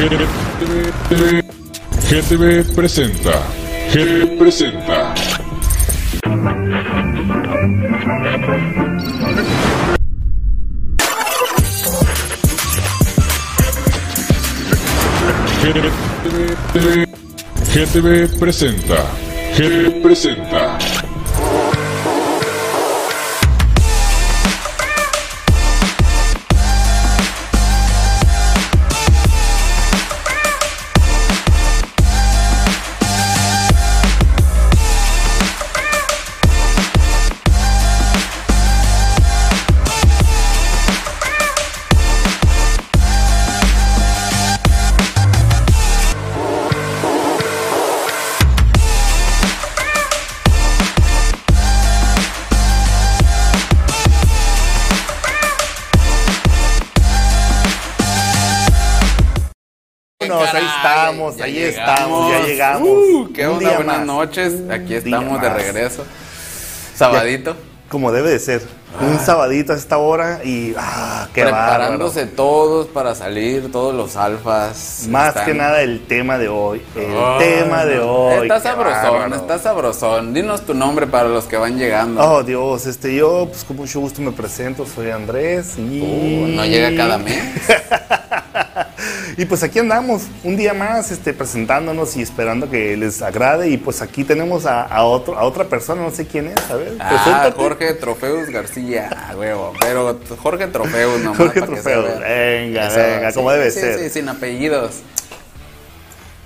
GTV, GTV presenta. GTV presenta. GTV, GTV presenta. GTV presenta. Ahí llegamos. estamos, ya llegamos. Uh, ¿Qué Un onda? día Buenas más. noches. Aquí Un estamos de más. regreso. Sabadito. Como debe de ser. Un sabadito a esta hora y ah, qué preparándose todos para salir, todos los alfas. bárbaro. Más están- que nada el tema de hoy. El Ah, tema de hoy. Está sabrosón, bárbaro. está sabrosón. Dinos tu nombre para los que van llegando. Oh Dios, este yo pues con mucho gusto me presento, soy Andrés y Uh, no llega cada mes. y pues aquí andamos, un día más este, presentándonos y esperando que les agrade. Y pues aquí tenemos a, a otro, a otra persona, no sé quién es, a ver, Ah, preséntate. Jorge Trofeus García, ah, huevo. Pero Jorge Trofeus nomás. Jorge Trofeus, venga, venga, como debe sí, ser. Sí, sin apellidos.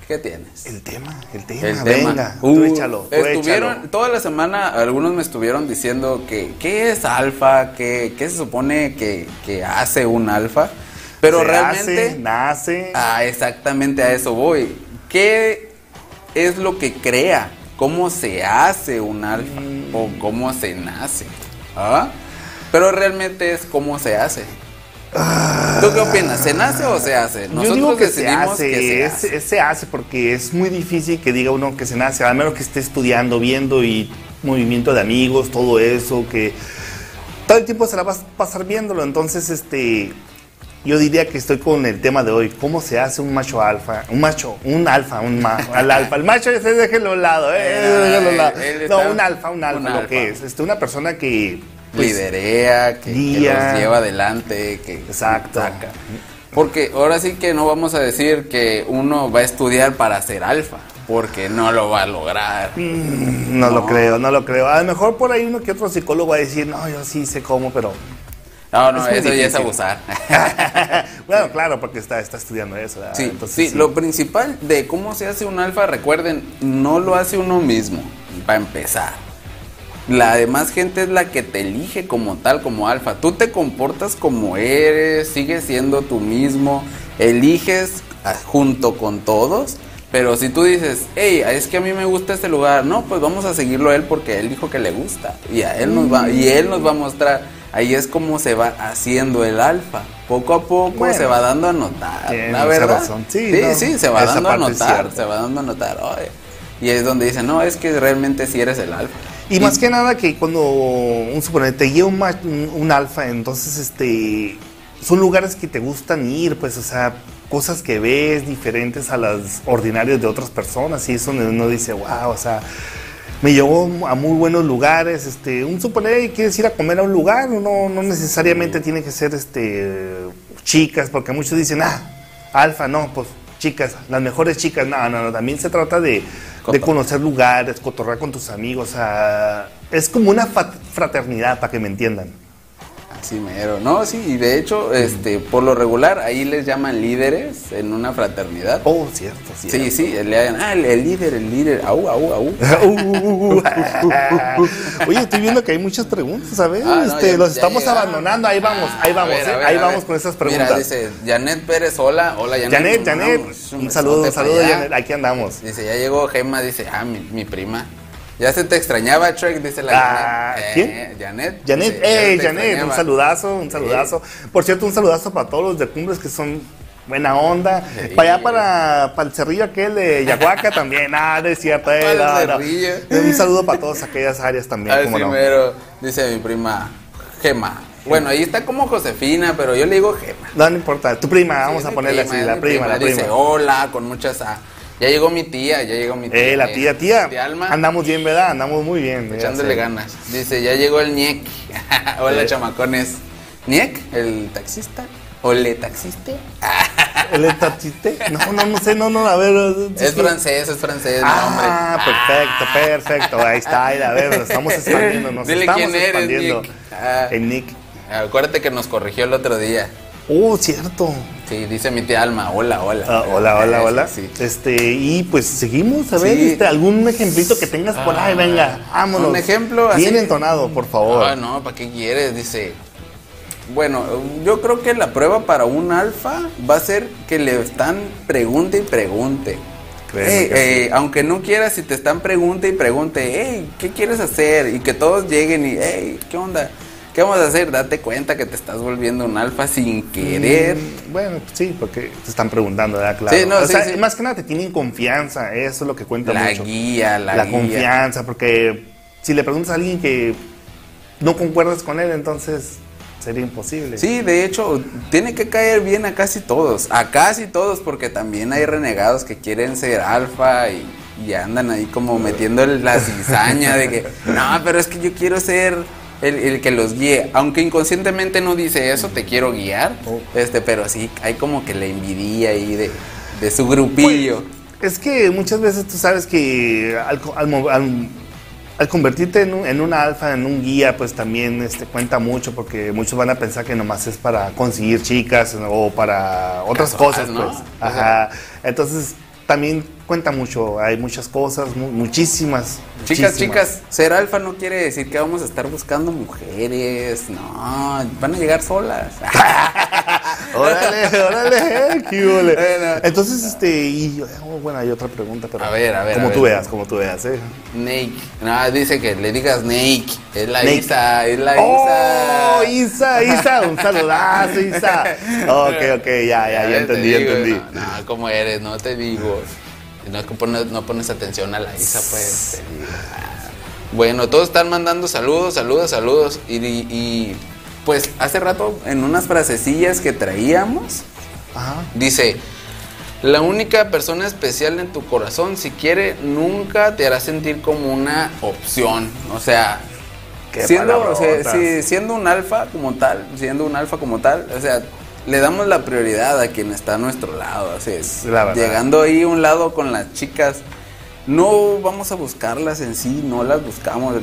¿Qué tienes? El tema, el tema, El tema. venga, Uh, tú échalo, tú estuvieron, échalo. toda la semana algunos me estuvieron diciendo que qué es alfa, qué, qué se supone que, que hace un alfa, pero Se realmente hace, nace. ah, exactamente a eso voy. ¿Qué es lo que crea? ¿Cómo se hace un alfa Mm. o cómo se nace? ¿Ah? Pero realmente es cómo se hace. ¿Tú qué opinas? ¿Se nace o se hace? Nosotros Yo digo que se hace, que se es- hace. se hace porque es muy difícil que diga uno que se nace, a menos que esté estudiando, viendo y movimiento de amigos, todo eso, que todo el tiempo se la vas a pasar viéndolo. Entonces, este, yo diría que estoy con el tema de hoy, ¿cómo se hace un macho alfa? Un macho, un alfa, un ma, al alfa. El macho ese déjenlo a un lado, eh, Eh, déjenlo a un lado. él No, un alfa, un alfa, un lo alfa. que es. Este, una persona que... pues, liderea, que, que guía. los lleva adelante, que Exacto. saca. Porque ahora sí que no vamos a decir que uno va a estudiar para ser alfa, porque no lo va a lograr. No, lo creo, no lo creo. A lo mejor por ahí uno que otro psicólogo va a decir, no, yo sí sé cómo, pero... No, no, Es eso ya es abusar. bueno, claro, porque está, está estudiando eso. Sí, Entonces, sí, lo principal de cómo se hace un alfa, recuerden, no lo hace uno mismo, para empezar. La demás gente es la que te elige como tal, como alfa. Tú te comportas como eres, sigues siendo tú mismo, eliges ah, junto con todos. Pero si tú dices, hey, es que a mí me gusta este lugar, no, pues vamos a seguirlo a él porque él dijo que le gusta. Y a él nos va, y él nos va a mostrar. Ahí es como se va haciendo el alfa. Poco a poco Bueno, se va dando a notar. La verdad. razón. Sí, Sí, no, sí, se va dando a notar, se va dando a notar. oye. Y es donde dicen, no, es que realmente sí eres el alfa. Y más que nada que cuando un suponente te guía un, un, un alfa, entonces este son lugares que te gustan ir, pues, o sea, cosas que ves diferentes a las ordinarias de otras personas, y eso donde uno dice, wow, o sea, me llevó a muy buenos lugares, este, un suponer quieres ir a comer a un lugar, no, no necesariamente tiene que ser este chicas, porque muchos dicen, ah, alfa, no, pues chicas, las mejores chicas, no, no, no, también se trata de, de conocer lugares, cotorrear con tus amigos, o sea, es como una fraternidad, para que me entiendan. Así mero. No, sí, y de hecho, este, por lo regular, ahí les llaman líderes en una fraternidad. Oh, cierto, cierto. Sí, sí, le hagan, ah, el, el líder, el líder, au, au, au. Uh, Oye, estoy viendo que hay muchas preguntas, a ver, Ah, no, este, ya- los ya estamos llegaron. abandonando, ahí vamos, ahí A vamos, ver, eh, ver, ahí vamos con esas preguntas. Mira, dice Janet Pérez, hola, hola Janet. Janet, Janet, un saludo, un saludo. Janet, aquí andamos. Dice, ya llegó Gemma, dice, ah, mi, mi prima. Ya se te extrañaba, Trek, dice la Ah, Janet. ¿quién? Eh, Janet. Janet, ya hey, Janet, un saludazo, un saludazo. Por cierto, un saludazo para todos los de Cumbres que son buena onda. Sí. Para allá, para, para el cerrillo aquel de Yahuaca también, ah, no es cierto. eh, no, no. Un saludo para todas aquellas áreas también, Al cómo no. primero, dice mi prima Gema. Bueno, ahí está como Josefina, pero yo le digo Gema. No, no importa, tu prima, vamos a ponerle prima, así, la prima, la prima. Dice hola, con muchas A. Ya llegó mi tía, ya llegó mi tía. Eh, la tía, tía, Tía Alma. andamos bien, ¿verdad? Andamos muy bien. Echándole ganas. Dice, ya llegó el ñek. Hola, Eh. chamacones. ¿Ñek? ¿El taxista? ¿O le taxiste? ¿El taxiste? No, no, no sé, no, no, a ver. Es francés, es francés, mi hombre. Ah, perfecto, perfecto. Ahí está, ahí, a ver, nos estamos expandiendo, nos Dile estamos quién eres, expandiendo. Nick. Ah. El Nick. Acuérdate que nos corrigió el otro día. Uh, cierto. Sí, dice mi tía Alma, hola, hola. Ah, hola, hola, Eh, hola. Sí, sí. Este, y pues seguimos, a ver, Sí. este, algún ejemplito que tengas por ahí, Ah, venga, vámonos. un ejemplo así. Bien entonado, por favor. Ah, no, ¿para qué quieres? Dice. Bueno, yo creo que la prueba para un alfa va a ser que le están pregunte y pregunte. Que eh, aunque no quieras, si te están pregunte y pregunte, hey, ¿qué quieres hacer? Y que todos lleguen y, hey, ¿qué onda? ¿Qué vamos a hacer? Date cuenta que te estás volviendo un alfa sin querer. Mm, Bueno, sí, porque te están preguntando, ¿verdad? Claro. Sí, no, o sí, sea, sí. más que nada te tienen confianza, eso es lo que cuenta La mucho. guía, la, la guía. confianza, porque si le preguntas a alguien que no concuerdas con él, entonces sería imposible. Sí, de hecho, tiene que caer bien a casi todos. A casi todos, porque también hay renegados que quieren ser alfa y, y andan ahí como metiendo la cizaña de que, no, pero es que yo quiero ser el, el que los guíe. Aunque inconscientemente no dice eso, te quiero guiar. Oh. Este, pero sí, hay como que la envidia ahí de, de su grupillo. Es que muchas veces tú sabes que al, co- al mo- al- al convertirte en un, en una alfa, en un guía, pues también este, cuenta mucho porque muchos van a pensar que nomás es para conseguir chicas o para otras Casual, cosas, ¿no? pues. Ajá. Entonces también cuenta mucho, hay muchas cosas, mu- muchísimas. Chicas, muchísimas. chicas, ser alfa no quiere decir que vamos a estar buscando mujeres. No, van a llegar solas. Órale, órale, qué hule. Bueno. Entonces, este, y oh, bueno, hay otra pregunta, pero A ver, a ver, Como a tú ver. veas, como tú veas, ¿eh? Snake. No, dice que le digas Snake. Es la. Isa, es la ¡Oh! Isa. Isa, Isa, un saludazo, Isa. Ok, ok, ya, ya, ya te entendí, ya digo, entendí. No, no, ¿cómo eres? No te digo. No, pones, no pones atención a la Isa, pues. te digo. Bueno, todos están mandando saludos, saludos, saludos. Y, pues hace rato en unas frasecillas que traíamos, Ajá. dice, la única persona especial en tu corazón, si quiere, nunca te hará sentir como una opción. O sea, siendo, o sea, sí, siendo un alfa como tal, siendo un alfa como tal, o sea, le damos la prioridad a quien está a nuestro lado, así es. Llegando ahí a un lado con las chicas, no vamos a buscarlas en sí, no las buscamos. O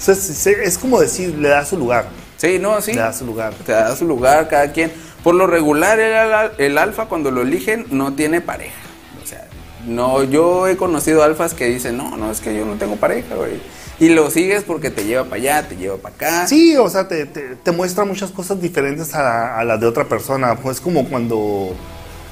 sea, es como decir, le da su lugar. Sí, no, sí. Le da su lugar. Te da su lugar cada quien. Por lo regular, el, el alfa cuando lo eligen no tiene pareja. O sea, no, yo he conocido alfas que dicen, no, no, es que yo no tengo pareja, güey. Y lo sigues porque te lleva para allá, te lleva para acá. Sí, o sea, te, te- te muestra muchas cosas diferentes a, a las de otra persona. Pues como cuando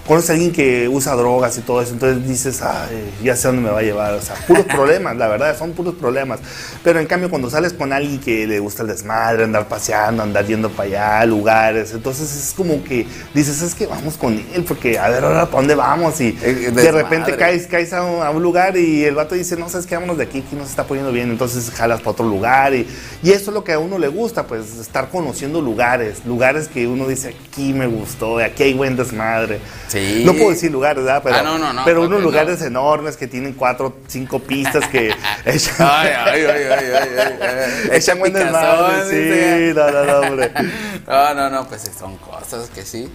conoces a alguien que usa drogas y todo eso, entonces dices, ay, ya sé dónde me va a llevar. O sea, puros problemas, la verdad, son puros problemas. Pero en cambio, cuando sales con alguien que le gusta el desmadre, andar paseando, andar yendo para allá, lugares, entonces es como que dices, es que vamos con él, porque a ver, ahora, ¿para dónde vamos? Y de repente caes, caes a un, a un lugar y el vato dice, no, sabes qué, vámonos de aquí, aquí no se está poniendo bien, entonces jalas para otro lugar. Y, y eso es lo que a uno le gusta, pues estar conociendo lugares, lugares que uno dice, aquí me gustó, aquí hay buen desmadre. Sí. No puedo decir lugares, ¿verdad? Pero, Ah, no, no, no, pero unos lugares enormes que tienen cuatro, cinco pistas que echan, Ay, ay, ay, ay, ay, ay, ay. echan buen picazón, desmadre. dice. Sí, no, no, no, hombre. No, no, no, pues son cosas que sí.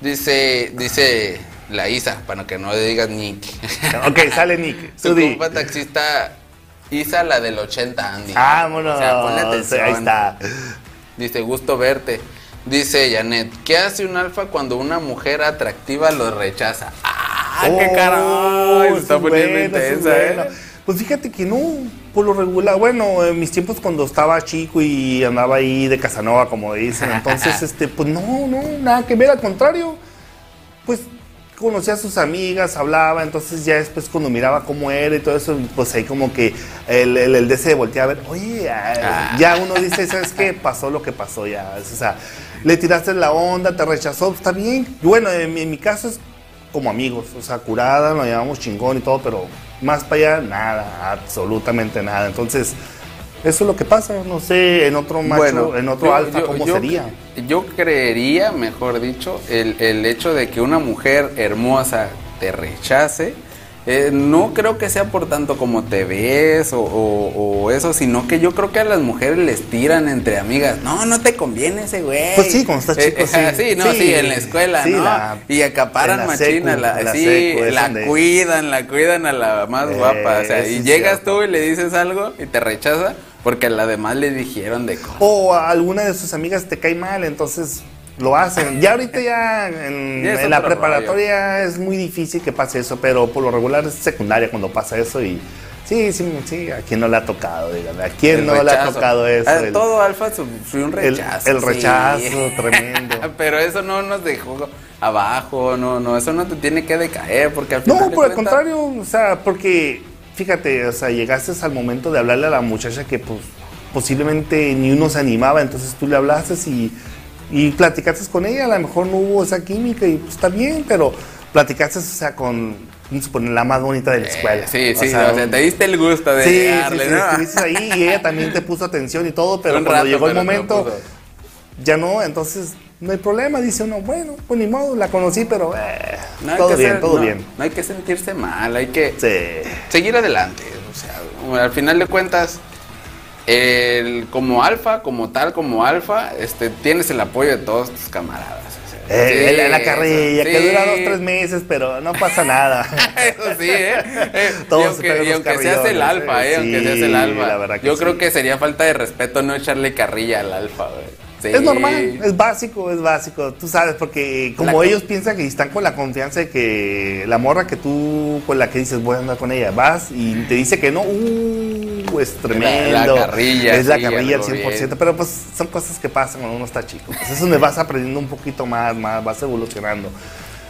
Dice, dice la Isa, para que no le digas Nick. Ok, sale Nick. Su compa taxista Isa, la del 80, Andy. Vámonos. O sea, ponle atención. Ahí está. Dice, gusto verte. Dice Janet, ¿qué hace un alfa cuando una mujer atractiva lo rechaza? ¡Ah, qué Oh, carajo! Está es poniendo bueno, eso es intensa, ¿eh? Pues fíjate que no, por lo regular, bueno, en mis tiempos cuando estaba chico y andaba ahí de Casanova, como dicen, entonces, este, pues no, no, nada que ver, al contrario, pues conocía a sus amigas, hablaba, entonces ya después cuando miraba cómo era y todo eso, pues ahí como que el, el, el DC voltea a ver, oye, ah, ya uno dice, ¿sabes qué? Pasó lo que pasó ya. O sea, le tiraste la onda, te rechazó, está bien. Y bueno, en mi, en mi caso es como amigos, o sea, curada, nos llamamos chingón y todo, pero más para allá, nada, absolutamente nada. Entonces, eso es lo que pasa, no sé, en otro macho, en otro yo- alfa, yo- ¿cómo yo- sería? Yo creería, mejor dicho, el, el hecho de que una mujer hermosa te rechace, eh, no creo que sea por tanto como te ves o, o- o eso, sino que yo creo que a las mujeres les tiran entre amigas. No, no te conviene ese güey. Pues sí, cuando estás chico, Eh, sí. sí, no, sí, Sí, en la escuela, sí, ¿no? la- y acaparan la machina, secu, la, la sí, secu, es la donde- cuidan, la cuidan a la más Eh, guapa. O sea, y llegas cierto. tú y le dices algo y te rechaza porque a la demás le dijeron de cosas. O a alguna de sus amigas te cae mal, entonces lo hacen. Ya ahorita ya en, la preparatoria es muy difícil que pase eso, pero por lo regular es secundaria cuando pasa eso y sí, sí, sí, a quién no le ha tocado, dígame, a quién El no le ha tocado eso. Ah, el- todo alfa sufrió un rechazo. el rechazo tremendo. Pero eso no nos dejó abajo, no, no, eso no te tiene que decaer porque al No, final por el contrario, o sea, porque fíjate, o sea, llegaste al momento de hablarle a la muchacha que pues posiblemente ni uno se animaba, entonces tú le hablaste y, y platicaste con ella, a lo mejor no hubo esa química y pues está bien, pero platicaste, o sea, con, suponer, la más bonita de la escuela. Eh, Sí, O sí, sea, o sea, te diste el gusto de Sí, sí, darle, sí, ¿no? estuviste ahí y ella también te puso atención y todo, pero Un cuando rato, llegó el pero momento, puso. ya no, entonces no hay problema, dice uno, bueno, pues ni modo, la conocí, pero eh, No todo bien, ser- todo no, bien. No hay que sentirse mal, hay que Sí. seguir adelante. O sea, al final de cuentas, el, como alfa, como tal, como alfa, este, tienes el apoyo de todos tus camaradas. o sea, Eh, sí, la, eso, carrilla, que sí. dura dos, tres meses, pero no pasa nada. Eso sí, ¿eh? Eh, Todos y se aunque, y aunque seas el carrillones, alfa, ¿eh? ¿eh? Aunque Sí, seas el alfa. la verdad que Yo creo que sería falta de respeto no echarle carrilla al alfa, güey. Sí. Es normal, es básico, es básico. Tú sabes, porque como La- ellos piensan que están con la confianza de que la morra que tú, con la que dices voy a andar con ella, vas y te dice que no, uh, es tremendo. carrilla, Es la sí, carrilla al algo 100%. bien. Pero pues son cosas que pasan cuando uno está chico. Pues eso me vas aprendiendo un poquito más, más, vas evolucionando.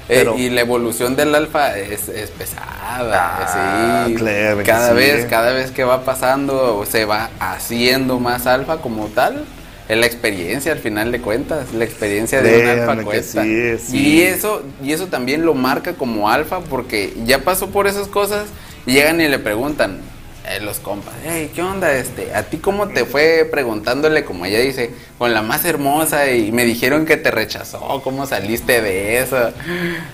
Eh, Pero, y la evolución del alfa es, es pesada, Ah, sí. claro cada sí, vez, eh. cada vez que va pasando, se va haciendo más alfa como tal. Es la experiencia al final de cuentas, la experiencia de un alfa cuesta. sí, sí. Y eso, y eso también lo marca como alfa porque ya pasó por esas cosas y llegan y le preguntan eh, los compas, hey, ¿qué onda este? ¿A ti cómo te fue preguntándole, como ella dice, con la más hermosa y me dijeron que te rechazó, cómo saliste de eso?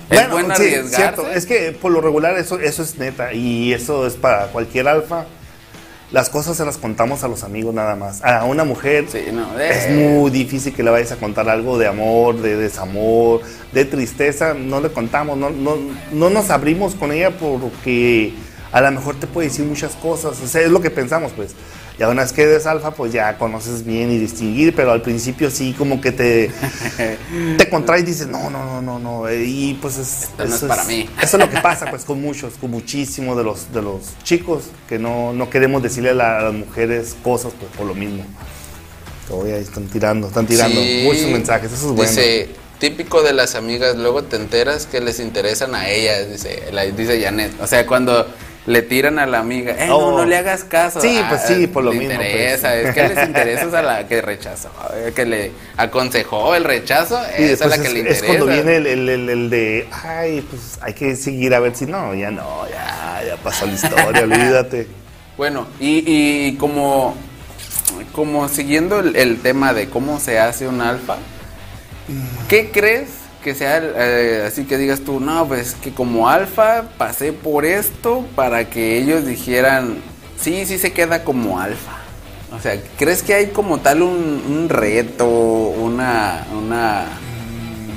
es bueno sí, arriesgarse. cierto. Es que por lo regular eso, eso es neta y eso es para cualquier alfa. Las cosas se las contamos a los amigos nada más. A una mujer Sí, no, es eh, muy difícil que le vayas a contar algo de amor, de desamor, de tristeza. No le contamos, no, no, no nos abrimos con ella porque a lo mejor te puede decir muchas cosas. O sea, es lo que pensamos, pues. Y una vez que eres alfa, pues ya conoces bien y distinguir, pero al principio sí como que te, te contraes y dices, no, no, no, no, no. eh, Y pues es, Esto no es para mí. Eso es lo que pasa pues con muchos, con muchísimos de los, de los chicos que no, no queremos decirle a, la- a las mujeres cosas pues por lo mismo. Ahí están tirando, están tirando Sí. muchos mensajes, eso es bueno. Dice, típico de las amigas, luego te enteras que les interesan a ellas, dice, la, dice Janet. O sea, cuando le tiran a la amiga, eh, no, Oh. no le hagas caso. Sí, pues sí, por lo le mismo, interesa, pues. es que les interesa a la que rechazó, eh, que le aconsejó el rechazo, Y esa es la que es, le es interesa. cuando viene el, el- el- el de, ay, pues hay que seguir a ver si no, ya no, ya, ya pasó la historia, olvídate. Bueno, y, y como, como siguiendo el, el tema de cómo se hace un alfa, ¿qué crees que sea eh, así que digas tú, no, pues que como alfa pasé por esto para que ellos dijeran, sí, sí se queda como alfa? O sea, ¿crees que hay como tal un, un reto, una, una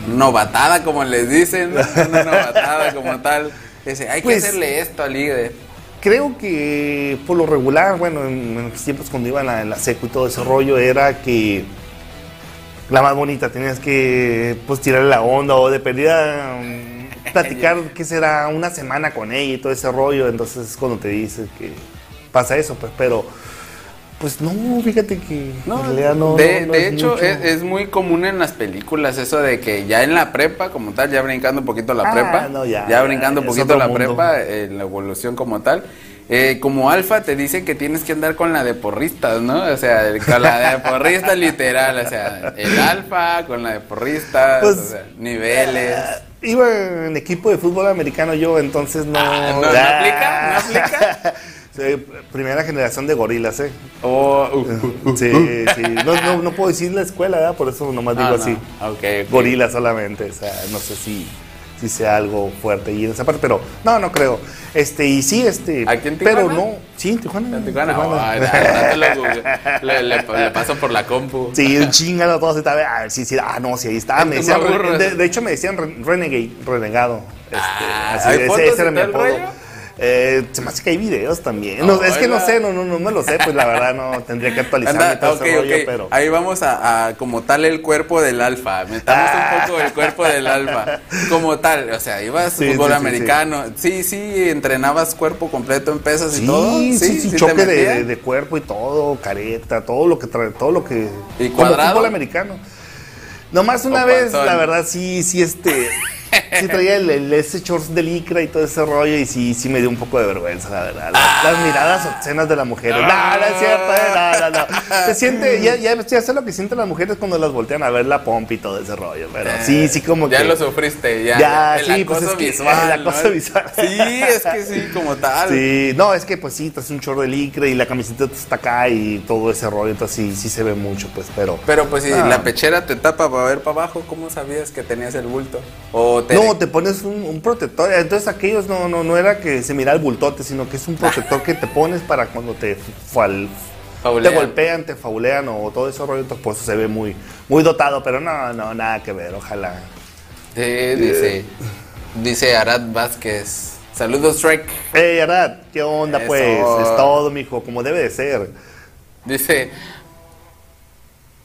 novatada, como les dicen? Una novatada como tal. Dice, hay Pues- que hacerle esto al líder. Creo que por lo regular, bueno, en, en los tiempos cuando iba en la, en la seco y todo ese rollo, era que la más bonita tenías que pues tirarle la onda o de perdida mm, platicar, ¿qué será? Una semana con ella y todo ese rollo. Entonces es cuando te dice que pasa eso, pues, pero Pues no, fíjate que No, en no. de, no- no de hecho, mucho. es, es muy común en las películas eso de que ya en la prepa, como tal, ya brincando un poquito la Ah, prepa, ya, brincando un poquito la mundo. prepa, eh, la evolución como tal. Eh, como alfa te dice que tienes que andar con la de porristas, ¿no? O sea, el- con la de porristas literal, o sea, el alfa con la de porristas, Pues, o sea, niveles. Ah, Iba en equipo de fútbol americano yo, entonces no. Ah, ¿no- no aplica? ¿No aplica? Primera generación de gorilas, ¿eh? Oh, uh, uh, Sí, sí. No, no, no puedo decir la escuela, ¿verdad? Por eso nomás digo ah, así. no. Ok, ok. Gorila solamente, o sea, no sé si, sea algo fuerte y en esa parte, pero no, no creo. Este, y sí, este. ¿Aquí en Pero no, sí, en Tijuana. ¿En Tijuana? Tijuana. Ay, no, no te lo google. le, le- le paso por la compu. Sí, un chingado todo, así, a ver, sí, sí, ah, no, sí, ahí está. Me decían, de, de hecho, me decían re- Renegade, renegado. Este, Ah, así, ¿hay ese, era mi apodo. Eh, se me hace que hay videos también. No, es que no sé, no, no, no me lo sé, pues la verdad no tendría que actualizarme Anda, todo ok, ese rollo, ok. pero. Ahí vamos a, a como tal el cuerpo del alfa. Metamos Ah. un poco el cuerpo del alfa. Como tal, o sea, ibas Sí, fútbol sí, americano. Sí, sí, entrenabas cuerpo completo en pesas y Sí, todo. sí, sí, choque de, de- cuerpo y todo, careta, todo lo que trae, todo lo que. ¿Y como cuadrado? fútbol americano. Nomás una ¿O vez, la verdad, sí, sí, este. Sí traía el, el- ese shorts de licra y todo ese rollo y sí, sí me dio un poco de vergüenza, la verdad. Las, las miradas obscenas de las mujeres. No, no es cierto, eh, no, no, no. Se siente, ya, ya, ya sé lo que sienten las mujeres cuando las voltean a ver la pompa y todo ese rollo, pero sí, sí como ya que... lo sufriste, ya. Ya, el sí, pues es que- visual. el acoso ¿no? visual. Sí, es que sí, como tal. Sí, no, es que pues sí, traes un chorro de licra y la camiseta está acá y todo ese rollo, entonces sí, sí se ve mucho, pues, pero... Pero pues si Ah. la pechera te tapa para ver para abajo, ¿cómo sabías que tenías el bulto? O te No, te pones un, un protector, entonces aquellos no, no, no era que se mira el bultote, sino que es un protector que te pones para cuando te, fal- Faulean. te golpean, te faulean o todo ese rollo, entonces por eso se ve muy, muy dotado, pero no, no, nada que ver, ojalá. Sí, dice, dice Arad Vázquez. Saludos, Shrek. Hey, Arad, ¿qué onda, Eso. pues? Es todo, mijo, como debe de ser. Dice,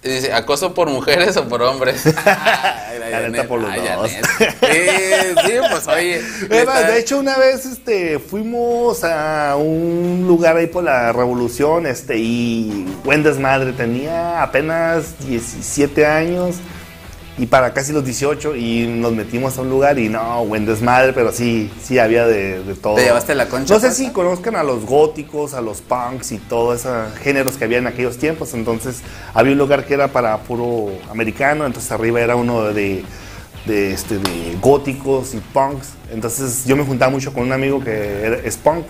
dice, acoso por mujeres o por hombres. Ay, La neta, por los ay, dos. Janet. Sí, sí, pues oye. De hecho, una vez este, fuimos a un lugar ahí por la Revolución este, y buen desmadre. Tenía apenas 17 años y para casi los 18 y nos metimos a un lugar y no, buen desmadre, pero sí, sí había de, de todo. ¿Te llevaste la concha No sé si conozcan a los góticos, a los punks y todos esos géneros que había en aquellos tiempos. Entonces había un lugar que era para puro americano, entonces arriba era uno de, de, este, de góticos y punks. Entonces yo me juntaba mucho con un amigo que era- es punk.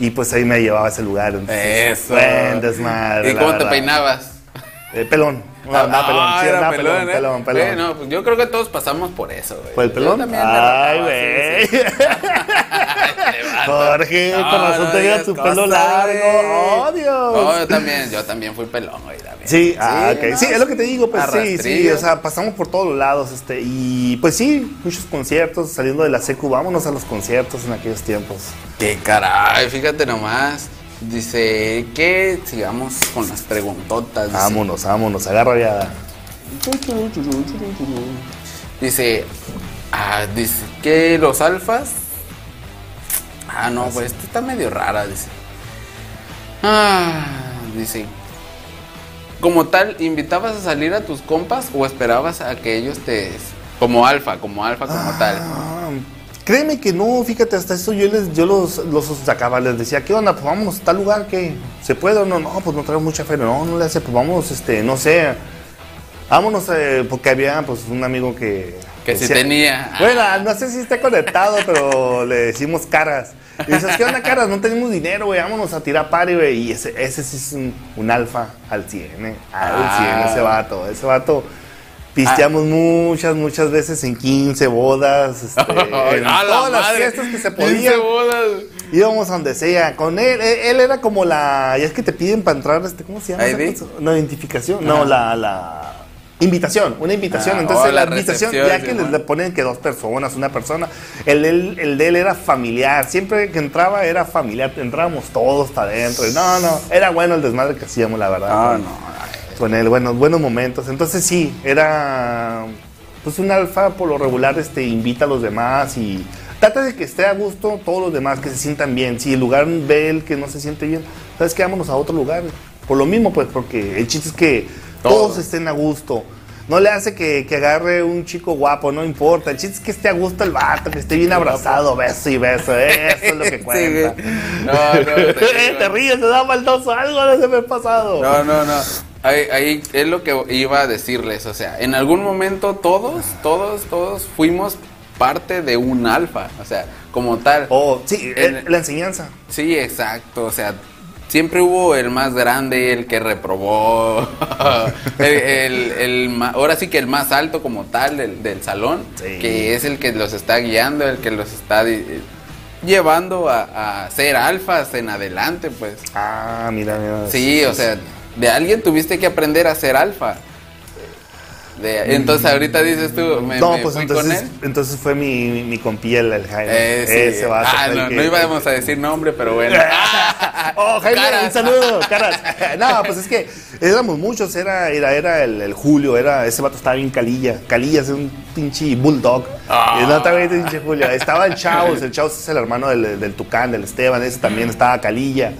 Y pues ahí me llevaba a ese lugar. entonces, Eso. buen desmadre. ¿Y cómo te verdad. peinabas? Eh, pelón. No, no, Ah, pelón. Sí, era andaba pelón, ¿eh? pelón, pelón. No, pues yo creo que todos pasamos por eso, güey. ¿Fue el Yo pelón? también me Ay, sí, güey. sí. Jorge, No, con razón te cosas, pelo largo. güey. ¡Oh! No, yo también, yo también fui pelón, güey, también. Sí, ah, ok. sí, es lo que te digo, pues sí, sí, o sea, pasamos por todos los lados, este, y pues sí, muchos conciertos, saliendo de la secu, vámonos a los conciertos en aquellos tiempos. Qué caray, fíjate nomás. Dice que sigamos con las preguntotas. dice. Vámonos, vámonos, agarra ya. Dice, ah, dice que los alfas. Ah, no, pues esta está medio rara, dice. Ah, dice. Como tal, ¿invitabas a salir a tus compas o esperabas a que ellos te. Como alfa, como alfa, como tal? Ah, créeme que no, fíjate, hasta eso yo les, yo los, los sacaba, les decía, ¿qué onda? Pues vámonos a tal lugar que se puede o no, no, pues no traigo mucha fe, no, no le hace, pues vamos, este, no sé, vámonos, eh, porque había pues un amigo que... Que sí tenía. Bueno, no sé si está conectado, pero le decimos caras. Y dices, ¿qué onda, caras? No tenemos dinero, güey, vámonos a tirar pari, güey. Y ese, ese sí es un, un alfa al 100, ¿eh? Al Ah. 100 ese vato, ese vato. Pisteamos muchas, muchas veces en 15 bodas, este, en ¡A la todas las madre! fiestas que se 15 podían. bodas. Íbamos a donde sea. Con él, él, él era como la. Ya es que te piden para entrar, este, ¿cómo se llama? No, identificación. No, la, la. Invitación, una invitación. Ah, Entonces, oh, la, la invitación, ya que les ¿no? le ponen que dos personas, una persona. El, el, el de él era familiar. Siempre que entraba era familiar. Entrábamos todos para adentro. No, no. Era bueno el desmadre que hacíamos, la verdad. Ah, con- no. Con él, buenos, buenos momentos. Entonces sí, era pues un alfa por lo regular este invita a los demás y trata de que esté a gusto todos los demás, que se sientan bien. Si el lugar ve el que no se siente bien, ¿sabes qué? Vámonos a otro lugar. Por lo mismo, pues, porque el chiste es que Todos. todos estén a gusto. No le hace que, que agarre un chico guapo, no importa. El chiste es que esté a gusto el vato, que esté bien abrazado, beso y beso. Eso es lo que Sí, cuenta. güey. No, no, te digo. te ríes, te da maldoso algo de ese pasado. No, no, no. Ahí, ahí es lo que iba a decirles. O sea, en algún momento todos, todos, todos fuimos parte de un alfa. O sea, como tal. Oh, sí, En- eh, la enseñanza. Sí, exacto. O sea, siempre hubo el más grande, el que reprobó. el, el- ahora sí que el más alto como tal del, del salón. Sí. Que es el que los está guiando, el que los está di- llevando a, a ser alfas en adelante, pues. Ah, mira, mira. Sí, o sea, de alguien tuviste que aprender a ser alfa. De- entonces ahorita dices tú, me, no, me pues fui entonces, con él. entonces fue mi, mi, mi compilla, el, Jaime. Eh, sí. Ese vato ah, no, que- no íbamos a decir nombre, pero bueno. Oh, Jaime, Caras. un saludo, caras. No, pues es que éramos muchos, era, era, era el, el Julio, era, ese vato estaba bien calilla. Calilla es un pinche bulldog. Y no estaba bien pinche Julio. Estaba el Chaos, el Chaos es el hermano del, del Tucán, del Esteban, ese también estaba calilla.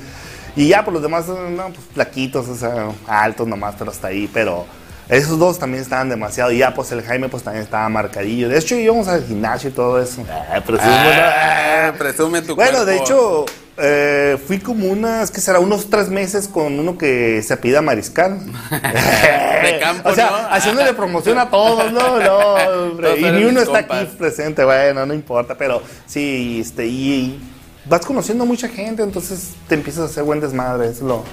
Y ya, por los demás, no, pues flaquitos, o sea, altos nomás, pero hasta ahí, pero... Esos dos también estaban demasiado. Y ya, pues el Jaime, pues también estaba marcadillo. De hecho, íbamos al gimnasio y todo eso. Ah, presumo, ¿no? Ah, presume tu Bueno, cuerpo. de hecho, eh, fui como unas, ¿qué será? Unos tres meses con uno que se apida Mariscal. De campo, o sea, ¿no? haciéndole promoción a todos, no, no, hombre. Y ni uno está compas. aquí presente, bueno, no importa, pero sí, este, y, y vas conociendo mucha gente, entonces te empiezas a hacer buen desmadre, es lo,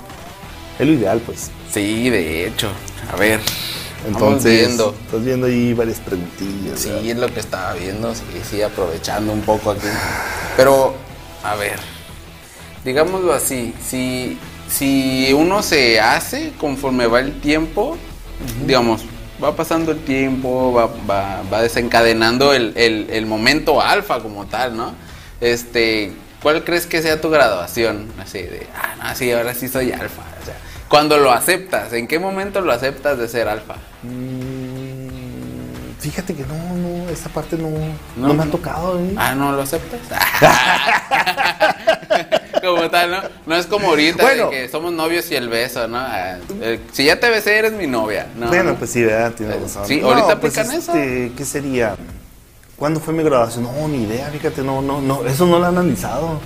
es lo ideal, pues. Sí, de hecho. A ver. Entonces, viendo. estás viendo ahí varias preguntillas. Sí, ¿verdad? es lo que estaba viendo, sí, sí, aprovechando un poco aquí. Pero, a ver, digámoslo así, si, si uno se hace conforme va el tiempo, digamos, va pasando el tiempo, va, va, va desencadenando el, el- el momento alfa como tal, ¿no? Este, ¿cuál crees que sea tu graduación? Así de, ah, no, sí, ahora sí soy alfa. O sea, cuando lo aceptas, ¿en qué momento lo aceptas de ser alfa? Mm, Fíjate que no, no, esa parte no, no, No, me ha no. tocado, ¿eh? Ah, ¿no lo aceptas? como tal, ¿no? No es como ahorita Bueno. de que somos novios y el beso, ¿no? Ah, el- si ya te besé, eres mi novia. No, bueno, no. pues sí, ¿verdad? Tienes Eh, razón. sí, ahorita pues, aplican eso. este, ¿Qué sería? ¿Cuándo fue mi graduación? No, ni idea, fíjate, no, no, no, eso no lo han analizado.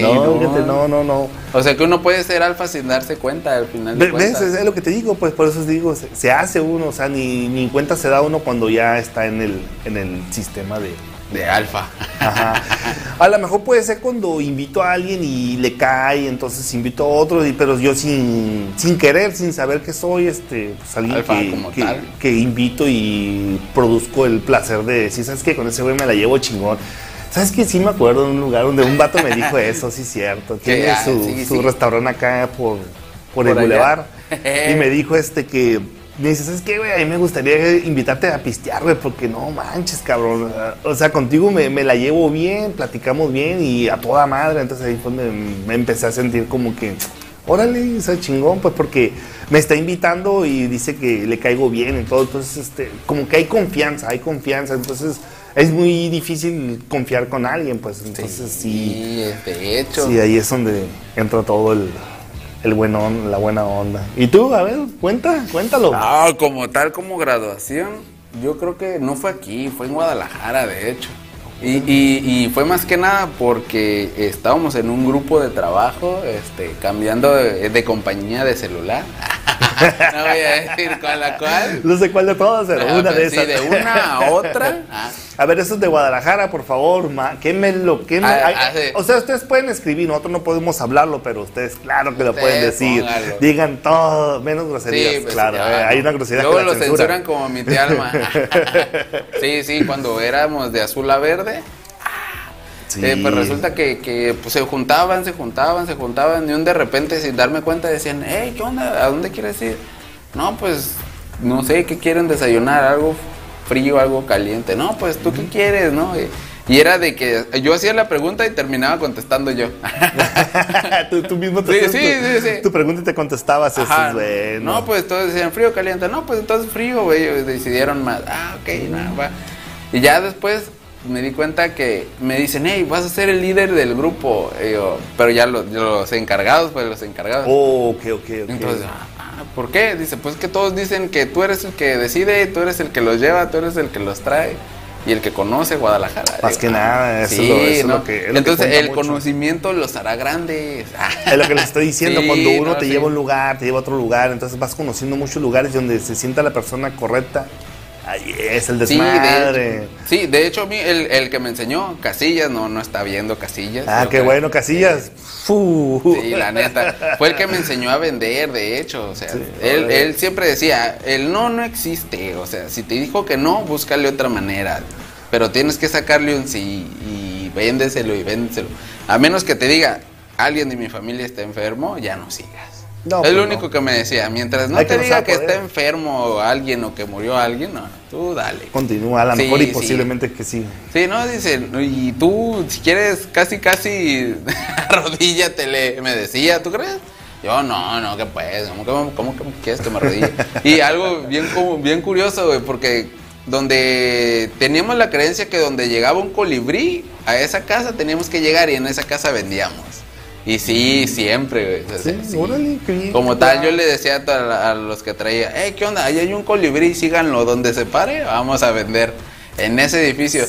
No, no. fíjate, no, no, no. O sea que uno puede ser alfa sin darse cuenta al final de. Es lo que te digo, pues por eso os digo, se, se hace uno, o sea, ni, ni cuenta se da uno cuando ya está en el, en el sistema de... De alfa. Ajá. A lo mejor puede ser cuando invito a alguien y le cae, entonces invito a otro, y- pero yo sin, sin querer, sin saber que soy este, pues alguien Alfa que, como que- tal. que invito y produzco el placer de decir, ¿sabes qué? Con ese güey me la llevo chingón. ¿Sabes qué? Sí me acuerdo de un lugar donde un vato me dijo eso, sí cierto. Tiene ah, su, sí, su sí. restaurante acá por, por, el allá. bulevar. y me dijo este que me dice, ¿sabes qué, güey? A mí me gustaría invitarte a pistear, güey, porque no manches, cabrón. O sea, contigo me, me la llevo bien, platicamos bien y a toda madre. Entonces ahí fue donde me empecé a sentir como que, órale, o sea, chingón, pues porque me está invitando y dice que le caigo bien y todo. Entonces, este, como que hay confianza, hay confianza. Entonces es muy difícil confiar con alguien, pues. Entonces sí, Sí, de hecho. sí, ahí es donde entra todo el, el buenón, la buena onda. ¿Y tú? A ver, cuenta, cuéntalo. No, como tal, como graduación, yo creo que no fue aquí, fue en Guadalajara, de hecho. Y, y- y fue más que nada porque estábamos en un grupo de trabajo, este, cambiando de compañía de celular. no voy a decir cuál a cuál. No sé cuál de todas, pero una de sí, esas. de una a otra. Ah, A ver, eso es de Guadalajara, por favor, ma, quémelo, quémelo. Ah, ah, sí. O sea, ustedes pueden escribir, nosotros no podemos hablarlo, pero ustedes, claro que lo pueden decir. póngalo. Digan todo, menos groserías, Sí, pues, claro. eh, no. hay una grosería Luego que la lo censura. censuran como mi tía Alma. sí, sí, cuando éramos de azul a verde. Sí. Eh, pues resulta que, que, pues, se juntaban, se juntaban, se juntaban y un de repente sin darme cuenta decían, hey, ¿qué onda? ¿A dónde quieres ir? No, pues no sé, ¿qué quieren desayunar? ¿Algo frío, algo caliente? No, pues tú qué quieres, ¿no? Y, y era de que yo hacía la pregunta y terminaba contestando yo. tú, tú mismo te Sí, haces sí, tu, sí, sí. tu pregunta y te contestabas eso, Ajá. es bueno. No, pues todos decían frío caliente. No, pues entonces frío, güey. Ellos Decidieron más. Ah, ok, nada, va. Y ya después me di cuenta que me dicen, hey, vas a ser el líder del grupo. Yo, pero ya los, los encargados, pues los encargados. Oh, ok, ok, ok. Entonces, ah, ¿por qué? Dice, pues que todos dicen que tú eres el que decide, tú eres el que los lleva, tú eres el que los trae y el que conoce Guadalajara. Más que Ah, nada, eso sí, es lo- eso es ¿no? lo que- es lo que Entonces, cuenta el mucho. conocimiento los hará grandes. Es lo que les estoy diciendo, Sí, cuando uno no, te sí. lleva a un lugar, te lleva a otro lugar, entonces vas conociendo muchos lugares donde se sienta la persona correcta. Ahí es el Sí, de desmadre. hecho, sí, de hecho a mí el, el que me enseñó Casillas, no, no está viendo Casillas. ah, qué bueno, Casillas. Fu. Sí, la neta. Fue el que me enseñó a vender, de hecho. O sea, Sí, él, él siempre decía, el no no existe. O sea, si te dijo que no, búscale otra manera. Pero tienes que sacarle un sí y véndeselo y véndeselo. A menos que te diga, alguien de mi familia está enfermo, ya no sigas. No, es pues lo no. único que me decía. Mientras no Hay que te no diga que está enfermo alguien o que murió alguien, no, tú dale. Continúa, a lo Sí, mejor y sí. posiblemente que sí. Sí, no, dice, y tú, si quieres, casi, casi, arrodíllate, le- me decía, ¿tú crees? Yo, no, no, que pues, ¿cómo, cómo, cómo que quieres que me arrodille? y algo bien, bien curioso, güey, porque donde teníamos la creencia que donde llegaba un colibrí, a esa casa teníamos que llegar y en esa casa vendíamos. Y sí, siempre, güey. o sea, Sí, sí. órale, qué bien, Como tal, yo le decía a, los que traía, hey, ¿qué onda? Ahí hay un colibrí, síganlo, donde se pare, vamos a vender en ese edificio.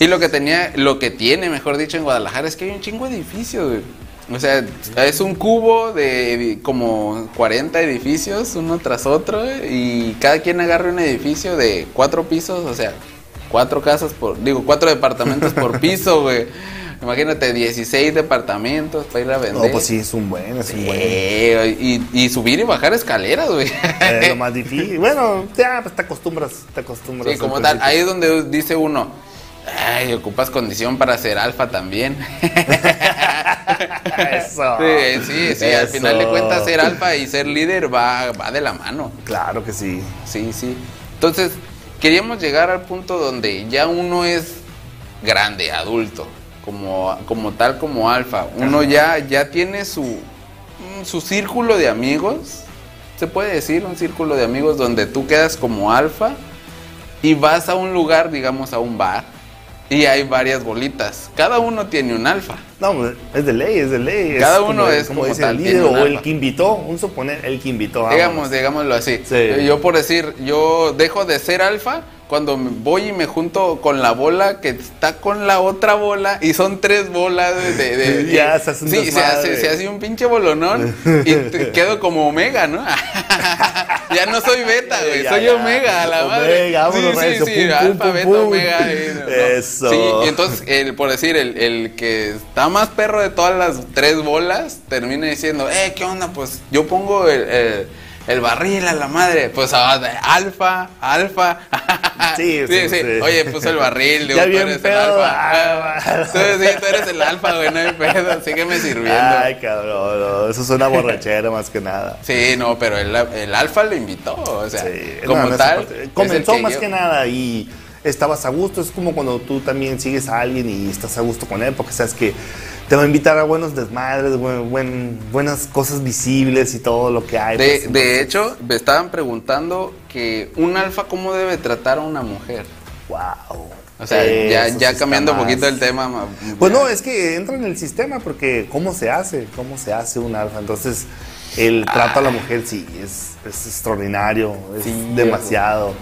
Y lo que tenía, lo que tiene, mejor dicho, en Guadalajara es que hay un chingo de edificios, güey. O sea, es un cubo de como 40 edificios, uno tras otro, y cada quien agarra un edificio de cuatro pisos, o sea, cuatro casas por, digo, cuatro departamentos por piso, güey. Imagínate, 16 departamentos para ir a vender. No, pues sí, es un buen, es un buen. Sí, y, y subir y bajar escaleras, güey. Es lo más difícil. Bueno, ya, pues te acostumbras, te acostumbras. Sí, como al tal. Ahí es donde dice uno, ay, ocupas condición para ser alfa también. Eso. Sí, sí, sí. Al final de cuentas, ser alfa y ser líder va, va de la mano. Claro que sí. Sí, sí. Entonces, queríamos llegar al punto donde ya uno es grande, adulto, como, como tal, como alfa. Uno ya, ya tiene su, mm, su círculo de amigos, se puede decir, un círculo de amigos donde tú quedas como alfa y vas a un lugar, digamos, a un bar, y hay varias bolitas. Cada uno tiene un alfa. No, es de ley, es de ley. Es Cada uno es como como dice tal, el líder o el que invitó, un suponer, el que invitó. vámonos. Digamos, digámoslo así. Sí. Yo por decir, yo dejo de ser alfa cuando voy y me junto con la bola que está con la otra bola y son tres bolas de... de- de- Ya, se hace un Sí, se hace, se hace un pinche bolonón y te- quedo como omega, ¿no? ya no soy beta, güey, soy ya. omega, a la madre. Omega, vámonos, sí, sí, sí, pum, alfa, pum, beta, pum. omega. ¿no? Eso. Sí, y entonces, el, por decir, el, el que está más perro de todas las tres bolas, termina diciendo, eh, ¿qué onda? Pues yo pongo el, el- el barril a la madre. Pues ah, alfa, alfa. Sí, sí, sí. Oye, puso el barril, digo, Ya tú bien eres el pedo, alfa. ah, Ah, tú, sí, tú eres el alfa, güey, no hay pedo, sígueme sirviendo. Ay, cabrón, no, eso es una borrachera más que nada. Sí, no, pero el, el alfa lo invitó, o sea, Sí, como no, tal. el Comenzó más yo- que nada y estabas a gusto. Es como cuando tú también sigues a alguien y estás a gusto con él, porque sabes que te va a invitar a buenos desmadres, buen- buen- buenas cosas visibles y todo lo que hay. De, pues, de hecho, me estaban preguntando que un alfa cómo debe tratar a una mujer. wow. O sea, ya, cambiando un poquito el tema. ma- Pues ya. no, es que entra en el sistema porque ¿cómo se hace? ¿Cómo se hace un alfa? Entonces, el trato a la mujer sí, es, es extraordinario, es Sí, demasiado.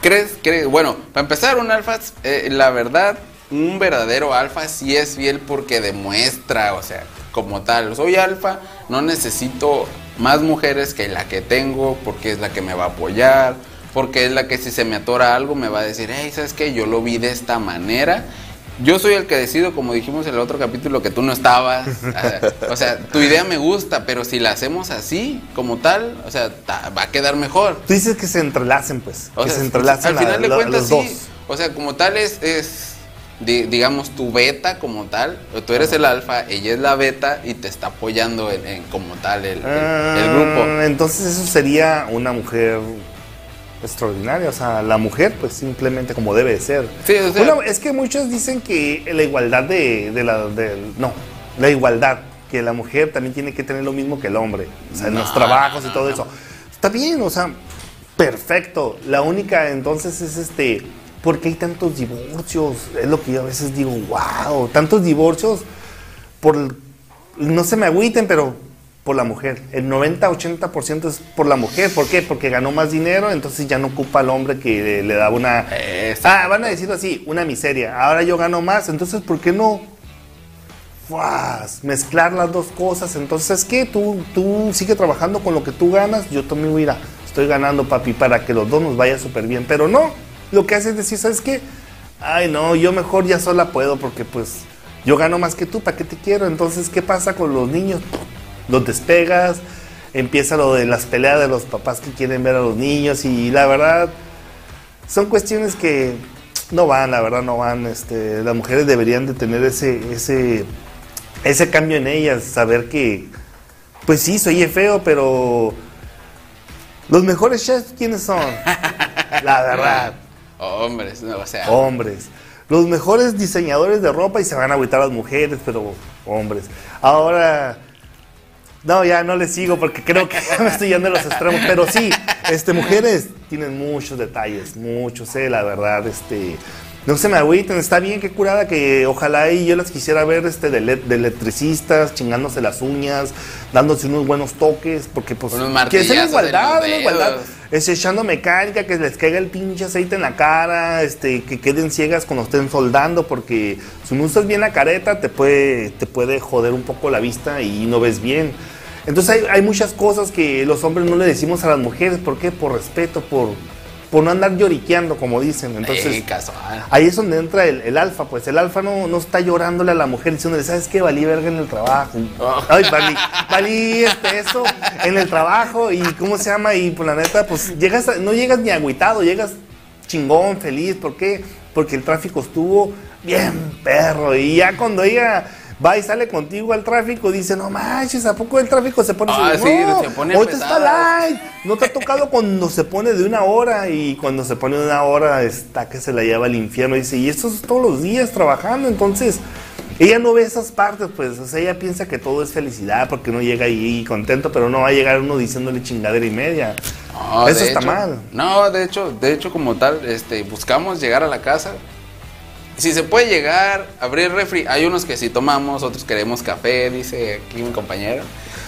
¿Crees, crees? Bueno, para empezar, un alfa, eh, la verdad, un verdadero alfa sí es fiel porque demuestra, o sea, como tal, soy alfa, no necesito más mujeres que la que tengo porque es la que me va a apoyar, porque es la que si se me atora algo me va a decir, hey, ¿sabes qué? Yo lo vi de esta manera. Yo soy el que decido, como dijimos en el otro capítulo, que tú no estabas. O sea, tu idea me gusta, pero si la hacemos así, como tal, o sea, ta- va a quedar mejor. Tú dices que se entrelacen, pues, O que sea, se entrelacen al final la- de cuentas sí. dos. O sea, como tal es, es di- digamos, tu beta como tal. Tú eres el alfa, ella es la beta y te está apoyando en, en como tal el, el- el grupo. Ah, Entonces eso sería una mujer extraordinaria, o sea, la mujer pues simplemente como debe de ser. Sí, o sea- Una- es que muchos dicen que la igualdad de, de la, no, la igualdad, que la mujer también tiene que tener lo mismo que el hombre, o sea, en los trabajos no, y todo no. eso. Está bien, o sea, perfecto. La única entonces es este ¿Por qué hay tantos divorcios? Es lo que yo a veces digo, wow, tantos divorcios por, no se me agüiten, pero por la mujer. El 90-80% es por la mujer. ¿Por qué? Porque ganó más dinero, entonces ya no ocupa al hombre que le, le daba una... Ah, van a decirlo así, una miseria. Ahora yo gano más, entonces ¿por qué no fuas, mezclar las dos cosas? Entonces, es que tú, tú sigue trabajando con lo que tú ganas, yo también mira, estoy ganando, papi, para que los dos nos vaya súper bien. Pero no, lo que hace es decir, ¿sabes qué? Ay, no, yo mejor ya sola puedo porque pues yo gano más que tú, ¿para qué te quiero? Entonces, ¿qué pasa con los niños? los despegas, empieza lo de las peleas de los papás que quieren ver a los niños y la verdad son cuestiones que no van, la verdad no van. Este, las mujeres deberían de tener ese, ese, ese cambio en ellas, saber que, pues sí, soy feo, pero los mejores chefs, ¿quiénes son? La verdad. Hombres, no, o sea. Hombres. Los mejores diseñadores de ropa y se van a agüitar las mujeres, pero hombres. Ahora, no, ya no le sigo porque creo que me estoy yendo a los extremos. Pero sí, este, mujeres tienen muchos detalles, muchos, eh, la verdad, este. No se me agüiten, está bien, qué curada que ojalá y yo las quisiera ver este de, electricistas, chingándose las uñas, dándose unos buenos toques, porque pues que sea igualdad, una igualdad, es echando mecánica, que les caiga el pinche aceite en la cara, este, que queden ciegas cuando estén soldando, porque si no usas bien la careta te puede, te puede joder un poco la vista y no ves bien. Entonces hay, muchas cosas que los hombres no le decimos a las mujeres. ¿Por qué? Por respeto, por, por no andar lloriqueando, como dicen. Entonces, ahí es donde entra el, alfa, pues el alfa no, no está llorándole a la mujer diciéndole, ¿sabes qué? Valí verga en el trabajo. Oh. Ay, valí, valí este, eso en el trabajo y ¿cómo se llama? Y pues, la neta, pues llegas, no llegas ni agüitado, llegas chingón, feliz. ¿Por qué? Porque el tráfico estuvo bien perro y ya cuando ella va y sale contigo al tráfico, dice, no manches, ¿a poco el tráfico se pone ah, así? Sí, se pone Ahorita está light. No te ha tocado cuando se pone de una hora y cuando se pone de una hora está que se la lleva al infierno. Dice, y esto es todos los días trabajando, entonces... Ella no ve esas partes, pues, o sea, ella piensa que todo es felicidad porque no llega ahí contento, pero no va a llegar uno diciéndole chingadera y media. Eso está mal. No, de hecho, de hecho como tal, este, buscamos llegar a la casa si se puede llegar, abrir refri. Hay unos que sí tomamos, otros queremos café, dice aquí mi compañero.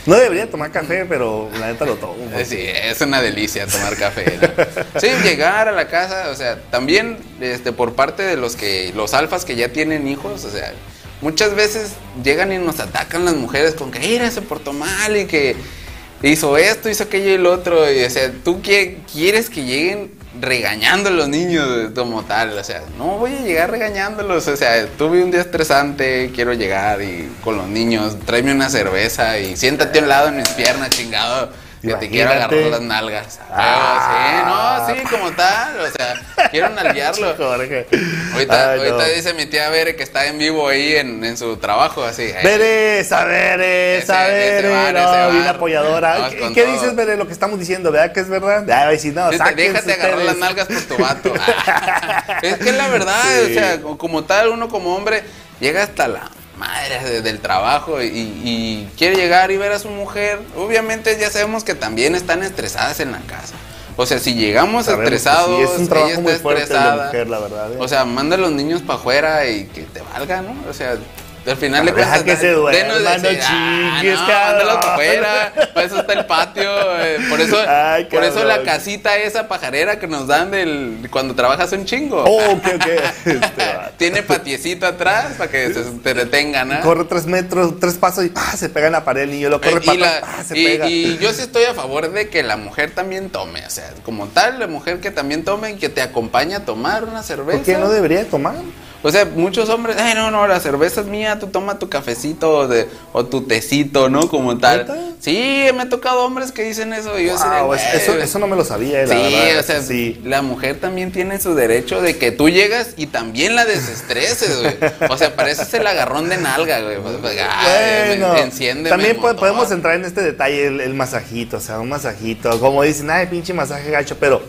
No debería tomar café, pero la neta lo tomo. Sí, es una delicia tomar café. sí, llegar a la casa, o sea, también este, por parte de los que los alfas que ya tienen hijos, o sea, muchas veces llegan y nos atacan las mujeres con que, mira, se portó mal y que hizo esto, hizo aquello y lo otro. Y, o sea, tú quieres que lleguen regañando a los niños como tal, o sea, no voy a llegar regañándolos, o sea, tuve un día estresante, quiero llegar y con los niños, tráeme una cerveza y siéntate a un lado en mis piernas, chingado que te quiero agarrar las nalgas. Ah, sí, no, sí, como tal. O sea, quiero nalguearlo. Ahorita, ahorita dice mi tía Bere que está en vivo ahí en, en su trabajo, así. Bere, esa Bere, esa Bere. No, bien apoyadora. ¿Qué, dices, Bere, lo que estamos diciendo? ¿Verdad que es verdad? Ah, si no, Déjate agarrar las nalgas por tu vato. es que es la verdad, o sea, como tal, uno como hombre llega hasta la madre del trabajo y, quiere llegar y ver a su mujer, obviamente ya sabemos que también están estresadas en la casa. O sea, si llegamos estresados, es un ella está estresada. Mujer, la verdad, ¿eh? O sea, manda a los niños para afuera y que te valga, ¿no? O sea, al final le cuentas. que se duerma, no chingues, ah, afuera. Para eso está el patio. Eh, por eso, por eso la casita esa pajarera que nos dan del cuando trabajas un chingo. Oh, ok, ok. Este, Tiene patiecito atrás para que se te detengan. ¿eh? Corre tres metros, tres pasos y se pega en la pared y yo lo corre y, para se pega. y yo sí estoy a favor de que la mujer también tome. O sea, como tal, la mujer que también tome y que te acompañe a tomar una cerveza. ¿Por qué no debería tomar? O sea, muchos hombres, ay, no, no, la cerveza es mía, tú toma tu cafecito o, de, o tu tecito, ¿no? Como tal. Sí, me ha tocado hombres que dicen eso. Y yo eso, eso no me lo sabía, la sí, o sea, sí. la mujer también tiene su derecho de que tú llegas y también la desestreses, güey. O sea, pareces el agarrón de nalga, güey. Pues, pues, bueno, enciende. También podemos entrar en este detalle, el, el masajito, o sea, un masajito. Como dicen, ay, pinche masaje gacho, pero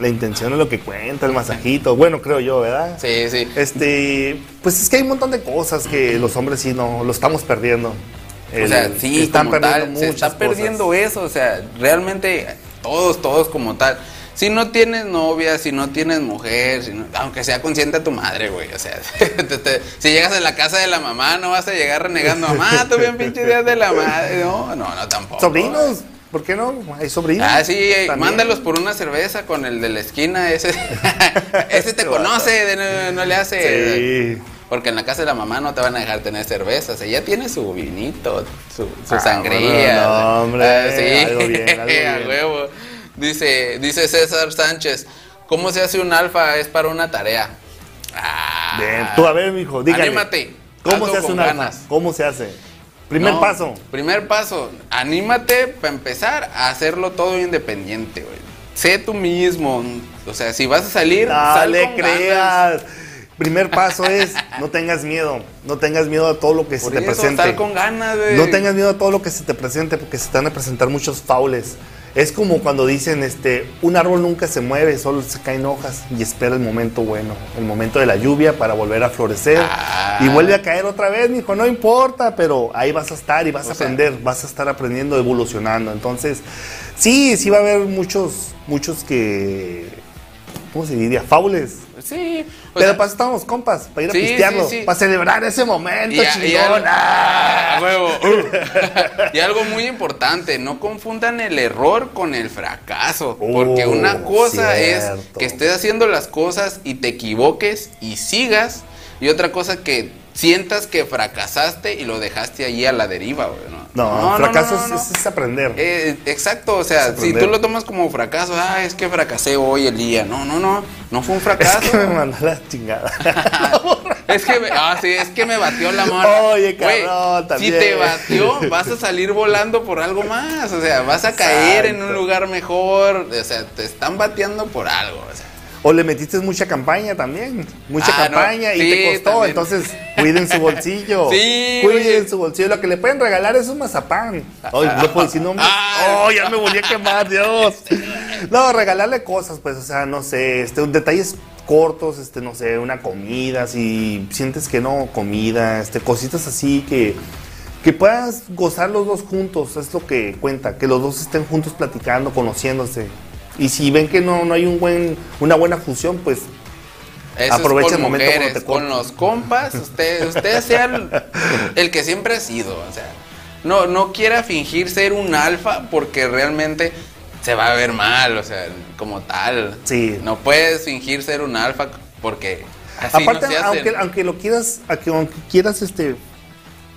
la intención es lo que cuenta, el masajito. Bueno, creo yo, ¿verdad? Sí, sí. Este, pues es que hay un montón de cosas que los hombres sí no, lo estamos perdiendo. o sea, sí, están perdiendo se está perdiendo eso, o sea, realmente todos, todos como tal. Si no tienes novia, si no tienes mujer, si no- aunque sea consciente a tu madre, güey. O sea, te- te- si llegas a la casa de la mamá, no vas a llegar renegando, mamá, tú bien pinche días de la madre. No, no, no, tampoco. Sobrinos, ¿por qué no? Hay sobrinos. Ah, sí, eh, también. mándalos por una cerveza con el de la esquina, ese, ese te conoce, no, no le hace. Sí. Porque en la casa de la mamá no te van a dejar tener cervezas. Ella tiene su vinito, su, su Ah, sangría. bueno, no, hombre, Ah, sí, algo bien, algo a bien. huevo. Dice, dice César Sánchez, ¿cómo se hace un alfa? Es para una tarea. Ah, Bien, tú a ver, mijo, dígale. Anímate. ¿Cómo se hace un alfa? ¿Cómo se hace? Primer No, paso. Primer paso, anímate para empezar a hacerlo todo independiente, güey. Sé tú mismo. O sea, si vas a salir, No sal le con ganas. creas. Primer paso es no tengas miedo. No tengas miedo a todo lo que Por se te presente. sal con ganas, güey. No tengas miedo a todo lo que se te presente porque se te van a presentar muchos faules. Es como cuando dicen, este, un árbol nunca se mueve, solo se caen hojas y espera el momento bueno, el momento de la lluvia para volver a florecer Ah. y vuelve a caer otra vez, mijo, no importa, pero ahí vas a estar y vas O a sea- aprender, vas a estar aprendiendo, evolucionando. Entonces, sí, sí va a haber muchos, muchos que, ¿cómo se diría? Faules. Sí. Pero sea, para estamos compas, para ir a Sí, pistearlo, sí, sí. para celebrar ese momento y, algo, ¡Ah! Uh. y algo muy importante, no confundan el error con el fracaso. porque Oh, una cosa es que estés haciendo las cosas y te equivoques y sigas. Y otra cosa que sientas que fracasaste y lo dejaste ahí a la deriva, güey. No, No, fracaso no, no, es-. Es, aprender. Eh, exacto, o sea, Es si tú lo tomas como fracaso, ah, es que fracasé hoy el día. No, no, no, no fue un es fracaso. que me mandó la chingada. Es que, me, ah, sí, es que me batió la morra. Oye, cabrón, también. Si te batió, vas a salir volando por algo más. O sea, vas a caer en un lugar mejor. O sea, te están bateando por algo. O sea, O le metiste mucha campaña también. Mucha Ah, no, campaña y te costó. también. Entonces, cuiden su bolsillo. Sí, Cuiden su bolsillo. Lo que le pueden regalar es un mazapán. Ay, no puedo decir nombres. Ah. Oh, ya me volví a quemar, Dios. No, regalarle cosas, pues, o sea, no sé, este, detalles cortos, este, no sé, una comida, si sientes que no, comida, este, cositas así que, que puedas gozar los dos juntos, es lo que cuenta, que los dos estén juntos platicando, conociéndose. Y si ven que no, no hay un buen, una buena fusión, pues eso Aprovecha el momento mujeres, te con los compas. Usted, usted sea el, el que siempre ha sido. O sea, no, no quiera fingir ser un alfa porque realmente se va a ver mal. O sea, como tal. Sí. No puedes fingir ser un alfa porque así Aparte, no se hace. aunque, aunque lo quieras, aunque, aunque quieras este,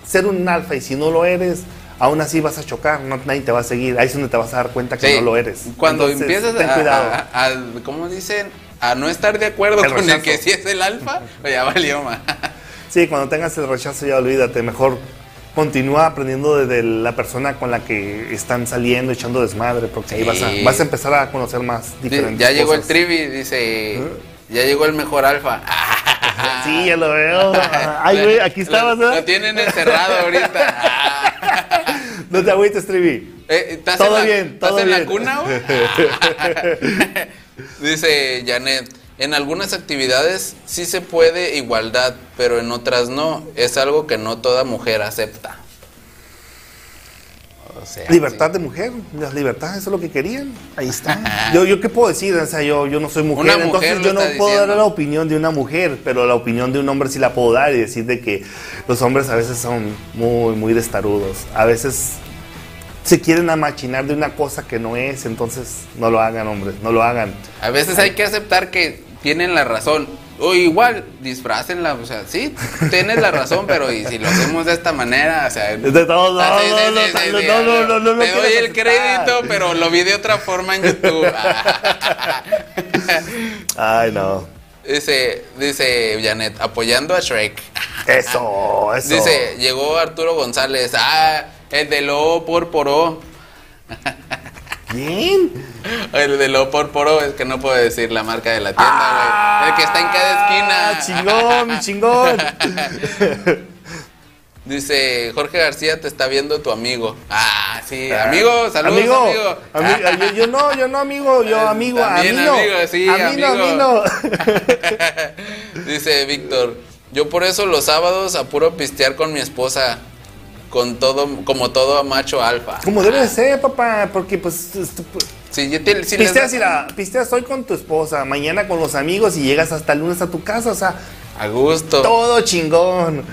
ser un alfa y si no lo eres, aún así vas a chocar, no, nadie te va a seguir. Ahí es donde te vas a dar cuenta que Sí, no lo eres. Cuando Entonces, empiezas ten a, cuidado. a- a- ¿cómo dicen? A no estar de acuerdo El con el que sí es el alfa, pues ya valió más. Sí, cuando tengas el rechazo ya olvídate, mejor continúa aprendiendo desde la persona con la que están saliendo, echando desmadre, porque ahí vas a, vas a empezar a conocer más diferentes Ya llegó el cosas. trivi, dice. Ya llegó el mejor alfa. Sí, ya lo veo. Ay, güey, aquí estabas, Lo, lo tienen encerrado ahorita. No te agüites, Trivi. Eh, ¿Estás Todo la, bien, ¿estás todo en la cuna, güey? Dice Janet, en algunas actividades sí se puede igualdad, pero en otras no. Es algo que no toda mujer acepta. O sea, Libertad sí. de mujer, la libertad, eso es lo que querían. Ahí está. Yo, yo qué puedo decir, o sea, yo, yo no soy mujer, entonces yo no puedo dar la opinión de una mujer, pero la opinión de un hombre sí la puedo dar y decir de que los hombres a veces son muy, muy destarudos. A veces se quieren amachinar de una cosa que no es, entonces no lo hagan, hombres, no lo hagan. A veces hay que aceptar que tienen la razón. O igual, disfrácenla, o sea, sí, tienes la razón, pero y si lo hacemos de esta manera, o sea... De todo, no, Ah, no, no, no, sí, no, no, no, no lo Te doy el crédito, pero lo vi de otra forma en YouTube. Ay, no. dice, dice Janet, apoyando a Shrek. Eso, eso. Dice, llegó Arturo González, ah, el de lo por poró. Bien. El de lo por poró, es que no puedo decir la marca de la tienda, güey. El que está en cada Ah, esquina. Chingón, mi chingón. Dice, Jorge García te está viendo tu amigo. Ah, sí, amigo, saludos, amigo. amigo. Ami- yo, yo no, yo no, amigo, yo amigo, también no. amigo, sí, a mí no, a mí amigo. no. Dice Víctor, yo por eso los sábados apuro pistear con mi esposa, con todo, como todo macho alfa. Como debe de ser, papá, porque pues, pues, Sí, yo te, si les Pisteas, la, pisteas hoy con tu esposa, mañana con los amigos y llegas hasta el lunes a tu casa, o sea, A gusto. todo chingón.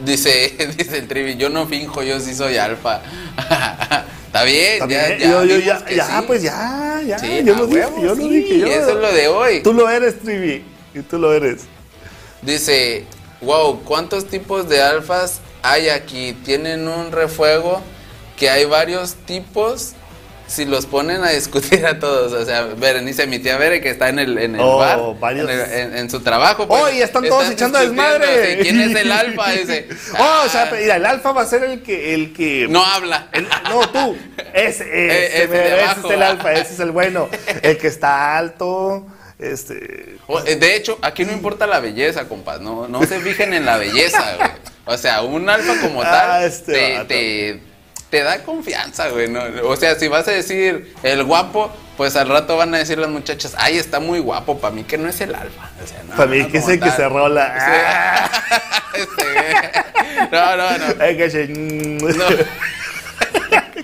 Dice, dice el Trivi, yo no finjo, yo sí soy alfa. Está bien, ya, ya, yo, ya, ya, sí. pues ya, ya, Sí, yo lo dije, yo lo sí, dije, yo. eso es lo de hoy. Tú lo eres, Trivi, y tú lo eres. Dice, wow, ¿cuántos tipos de alfas hay aquí? Tienen un refuego que hay varios tipos. Si los ponen a discutir a todos, o sea, Berenice, mi tía Bere, que está en el, en el Oh, bar, varios. en, el- en- en su trabajo. pues, ¡Oh, y están todos echando desmadre! ¿Quién es el alfa? Dice, oh, o sea, "Ah, mira, el alfa va a ser el que, el que. no habla. el- no, tú. Ese, ese, ese de ese abajo. es el alfa, ese es el bueno. El que está alto, este. O, eh, De hecho, aquí no importa la belleza, compas. No, no se fijen en la belleza, güey. O sea, un alfa como Ah, tal este te, te, te da confianza, güey. ¿no? O sea, si vas a decir el guapo, pues al rato van a decir las muchachas, ay, está muy guapo. Para mí que no es el alfa. O sea, no, Para mí, no que es el que se rola. Ah. Este, güey. no, no, no. No.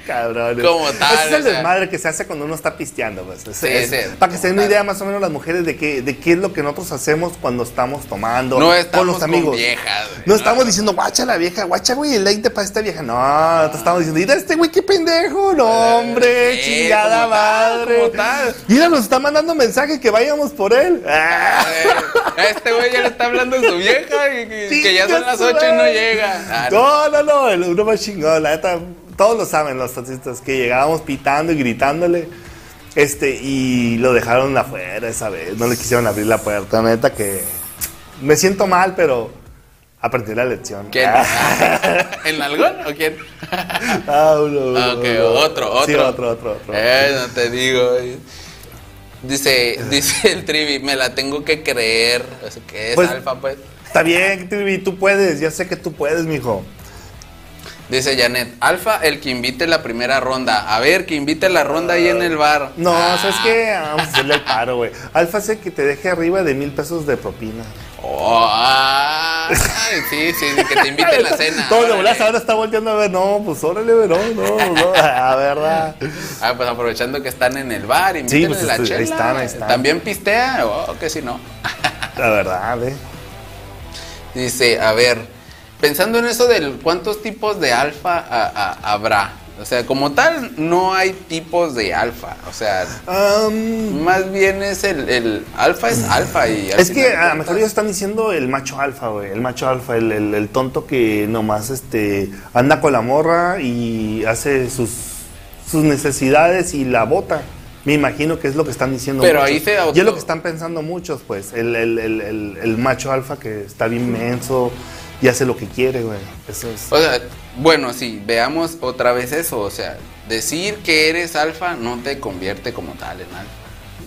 Cabrón. Como tal, Ese es el o sea. desmadre que se hace cuando uno está pisteando. Pues. Ese Sí, es- sí, para que se den una idea más o menos las mujeres de qué, de qué es lo que nosotros hacemos cuando estamos tomando No con estamos los amigos. con viejas, güey. No estamos diciendo, guacha la vieja, guacha, güey, el 20 para esta vieja. No, te estamos diciendo, mira este güey, qué pendejo. No, hombre, sí, chingada madre. tal. Mira, nos está mandando mensaje que vayamos por él. Ah. Eh, Este güey ya le está hablando a su vieja y que, que ya son las 8 y no llega. Ah, no. No, no, no, el uno más chingón, la neta, todos lo saben los taxistas, que llegábamos pitando y gritándole, este, y lo dejaron afuera esa vez, no le quisieron abrir la puerta, neta que me siento mal, pero aprendí la lección. ¿Quién? Ah, ¿El nalgón o quién? ah, uno, Ah, ok, uno. otro, otro. Sí, otro, otro, otro. Eh, no te digo. Dice, dice el Trivi, me la tengo que creer. O sea, que es Pues- alfa, pues. Está bien, Trivi, tú puedes, ya sé que tú puedes, mijo. Dice Janet, Alfa, el que invite la primera ronda. A ver, que invite la ronda ahí en el bar. No, Ah. ¿sabes qué? Vamos a hacerle el paro, güey. Alfa hace que te deje arriba de mil pesos de propina. Oh, sí, sí, que te invite a la cena. Todo de volas ahora está volteando a ver, no, pues órale, no, no, no, a verdad. Ah, pues aprovechando que están en el bar, invítenle pues, la chela. ahí están, ahí están. ¿También pistea? Oh, que si no. La verdad, eh. Dice, a ver, pensando en eso del cuántos tipos de alfa a- a- habrá. O sea, como tal, no hay tipos de alfa. O sea, más bien es el, el alfa es alfa y al es que a lo mejor ellos están diciendo el macho alfa, güey. El macho alfa, el, el- el tonto que nomás este anda con la morra y hace sus, sus necesidades y la bota. Me imagino que es lo que están diciendo Pero muchos. ahí se auto- Y es lo que están pensando muchos, pues. El, el- macho alfa que está bien menso y hace lo que quiere, güey. Eso es. O sea, bueno, sí, veamos otra vez eso. O sea, decir que eres alfa no te convierte como tal en alfa.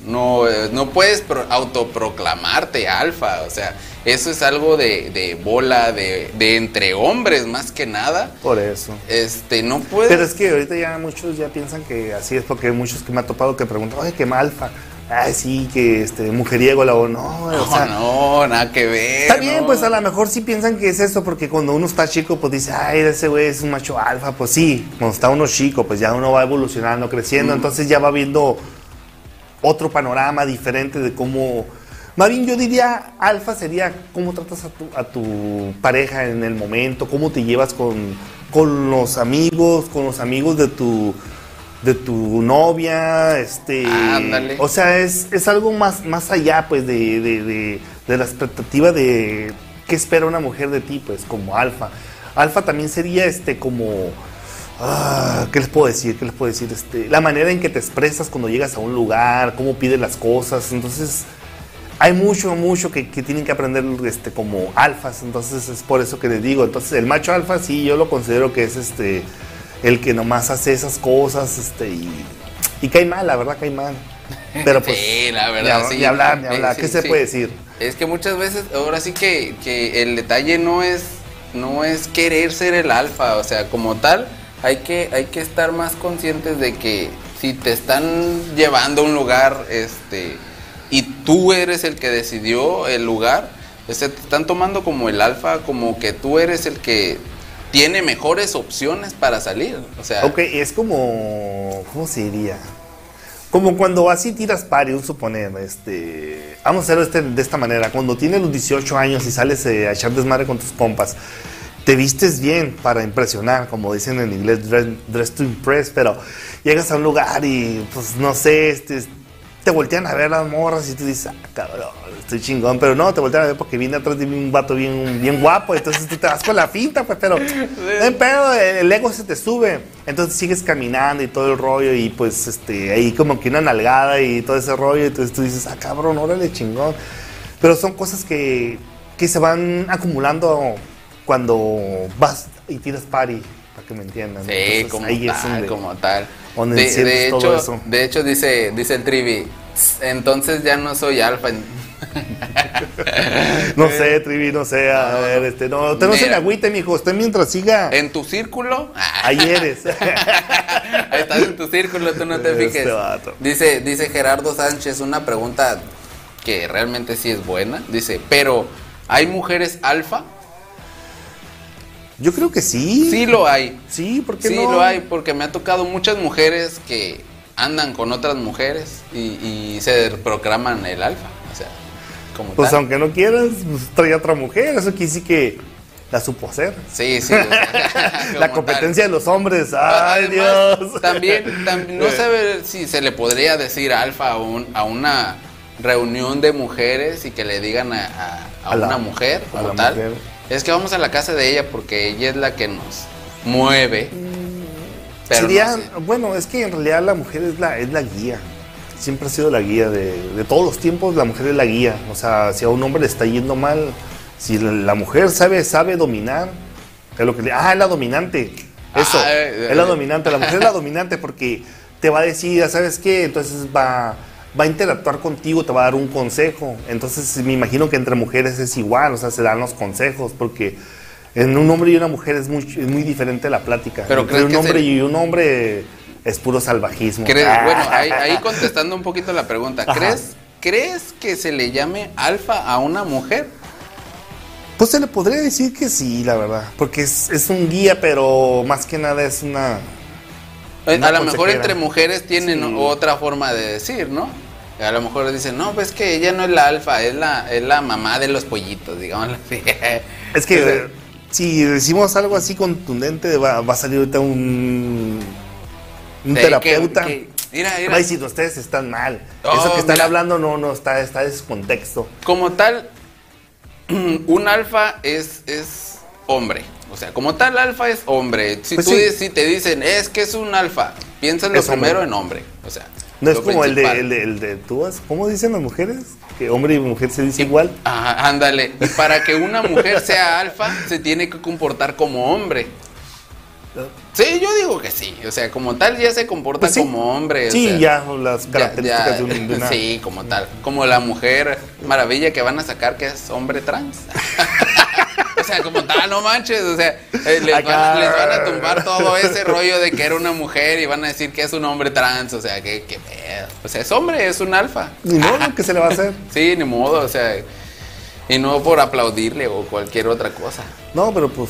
No, eh, no puedes pro- autoproclamarte alfa. O sea, eso es algo de, de bola, de, de entre hombres más que nada. Por eso. Este, no puedes. Pero es que ahorita ya muchos ya piensan que así es porque hay muchos que me ha topado que preguntan, oye, qué malfa. Ay, sí, que este, mujeriego la o no, no, o sea, no, nada que ver. Está bien, no. pues a lo mejor sí piensan que es eso, porque cuando uno está chico, pues dice, ay, ese güey es un macho alfa, pues sí, cuando está uno chico, pues ya uno va evolucionando, creciendo, entonces ya va viendo otro panorama diferente de cómo... Bien yo diría, alfa sería cómo tratas a tu, a tu pareja en el momento, cómo te llevas con, con los amigos, con los amigos de tu de tu novia, este, Ándale. o sea, es, es algo más, más allá, pues, de, de, de- de la expectativa de qué espera una mujer de ti, pues, como alfa. Alfa también sería, este, como, ah, ¿qué les puedo decir? ¿Qué les puedo decir? Este, la manera en que te expresas cuando llegas a un lugar, cómo pides las cosas, entonces, hay mucho, mucho que, que tienen que aprender, este, como alfas, entonces es por eso que les digo, entonces, el macho alfa sí, yo lo considero que es, este, el que nomás hace esas cosas, este, y, y cae mal, la verdad cae mal. Pero pues, Sí, la verdad, ni, sí. ni hablar, ni hablar, sí, ¿qué se puede decir? Es que muchas veces, ahora sí que, que el detalle no es, no es querer ser el alfa, o sea, como tal, hay que, hay que estar más conscientes de que si te están llevando a un lugar, este, y tú eres el que decidió el lugar, o sea, te están tomando como el alfa, como que tú eres el que tiene mejores opciones para salir, o sea, Ok, es como, ¿cómo se diría? Como cuando vas y tiras pari, un suponer, este, vamos a hacerlo este- de esta manera, cuando tienes los 18 años y sales eh, a echar desmadre con tus compas, te vistes bien para impresionar, como dicen en inglés, dress, dress to impress, pero llegas a un lugar y pues no sé, este, te voltean a ver las morras y tú dices, ah, cabrón, estoy chingón, pero no, te voltean a ver porque viene atrás de mí un vato bien, bien guapo, entonces tú te vas con la finta, pues, pero pedo, el ego se te sube, entonces sigues caminando y todo el rollo y pues este, ahí como que una nalgada y todo ese rollo, entonces tú dices, ah, cabrón, órale, chingón, pero son cosas que, que se van acumulando cuando vas y tiras party, para que me entiendan. Sí, Entonces, como ahí es tal, donde- como tal. Donde De, todo hecho, eso. de hecho dice, dice el Trivi, entonces ya no soy alfa. No sé, Trivi, no sé, a No, ver, este, no, usted no se Mira. agüite, mijo, usted mientras siga, En tu círculo, ahí eres. estás en tu círculo, tú no te Este fijes. vato. Dice, dice Gerardo Sánchez una pregunta que realmente sí es buena. Dice, pero ¿hay mujeres alfa? Yo creo que sí. Sí lo hay. Sí, ¿por qué Sí no? lo hay, porque me ha tocado muchas mujeres que andan con otras mujeres y, y se proclaman el alfa. O sea, como Pues tal. aunque no quieras, pues trae otra mujer, eso quiere decir que la supo hacer. Sí, sí. La tal. competencia de los hombres, ay Además, Dios. También, tam- no sabe si se le podría decir alfa a, un- a una reunión de mujeres y que le digan a, a- a A la- una mujer como tal. mujer. Es que vamos a la casa de ella porque ella es la que nos mueve. Pero no Sería, sé. bueno, es que en realidad la mujer es la, es la guía. Siempre ha sido la guía de, de todos los tiempos, la mujer es la guía. O sea, si a un hombre le está yendo mal, si la, la mujer sabe, sabe dominar, es lo que le, ah, es la dominante. Eso, Ah, eh, es la eh. dominante. La mujer es la dominante porque te va a decir, "Ah, ¿sabes qué? Entonces va, va a interactuar contigo, te va a dar un consejo. Entonces me imagino que entre mujeres es igual, o sea, se dan los consejos porque en un hombre y una mujer es muy, es muy diferente la plática. Pero Entre ¿crees un hombre se- y un hombre es puro salvajismo. ¿Crees- Ah. bueno, ahí, ahí contestando un poquito la pregunta, Ajá. ¿crees, ¿crees que se le llame alfa a una mujer? Pues se le podría decir que sí, la verdad. Porque es, es un guía, pero más que nada es una. Eh, a lo mejor entre mujeres tienen Sí. otra forma de decir, ¿no? A lo mejor dicen, no, pues que ella no es la alfa, es la, es la mamá de los pollitos, digámoslo así. Es que O sea, si decimos algo así contundente, va, va a salir ahorita un. Un Sí, terapeuta. que- que- mira, mira. Va a decir, ustedes están mal. Oh, Eso que están mira. hablando no, no está, está en contexto. Como tal, un alfa es, es hombre. O sea, como tal, alfa es hombre. Si, Pues tú sí. si te dicen, es que es un alfa, piensas lo hombre. primero en hombre. O sea, No es como el de, el, de, el de tú, has- ¿cómo dicen las mujeres? Que hombre y mujer se dice igual. Ajá, ándale. Y para que una mujer sea alfa, se tiene que comportar como hombre. Sí, yo digo que sí. O sea, como tal ya se comporta Pues sí. como hombre. o Sí, sea, ya las ya- características ya- de, un- de una. Sí, como tal. Como la mujer maravilla que van a sacar que es hombre trans. o sea, como tal, no manches. O sea, eh, les, van, a- Acá. les van a tumbar todo ese rollo de que era una mujer y van a decir que es un hombre trans. O sea, que, que pedo. O sea, es hombre, es un alfa. Ni modo, ¿qué se le va a hacer? Sí, ni modo, o sea, y no por aplaudirle o cualquier otra cosa. No, pero pues.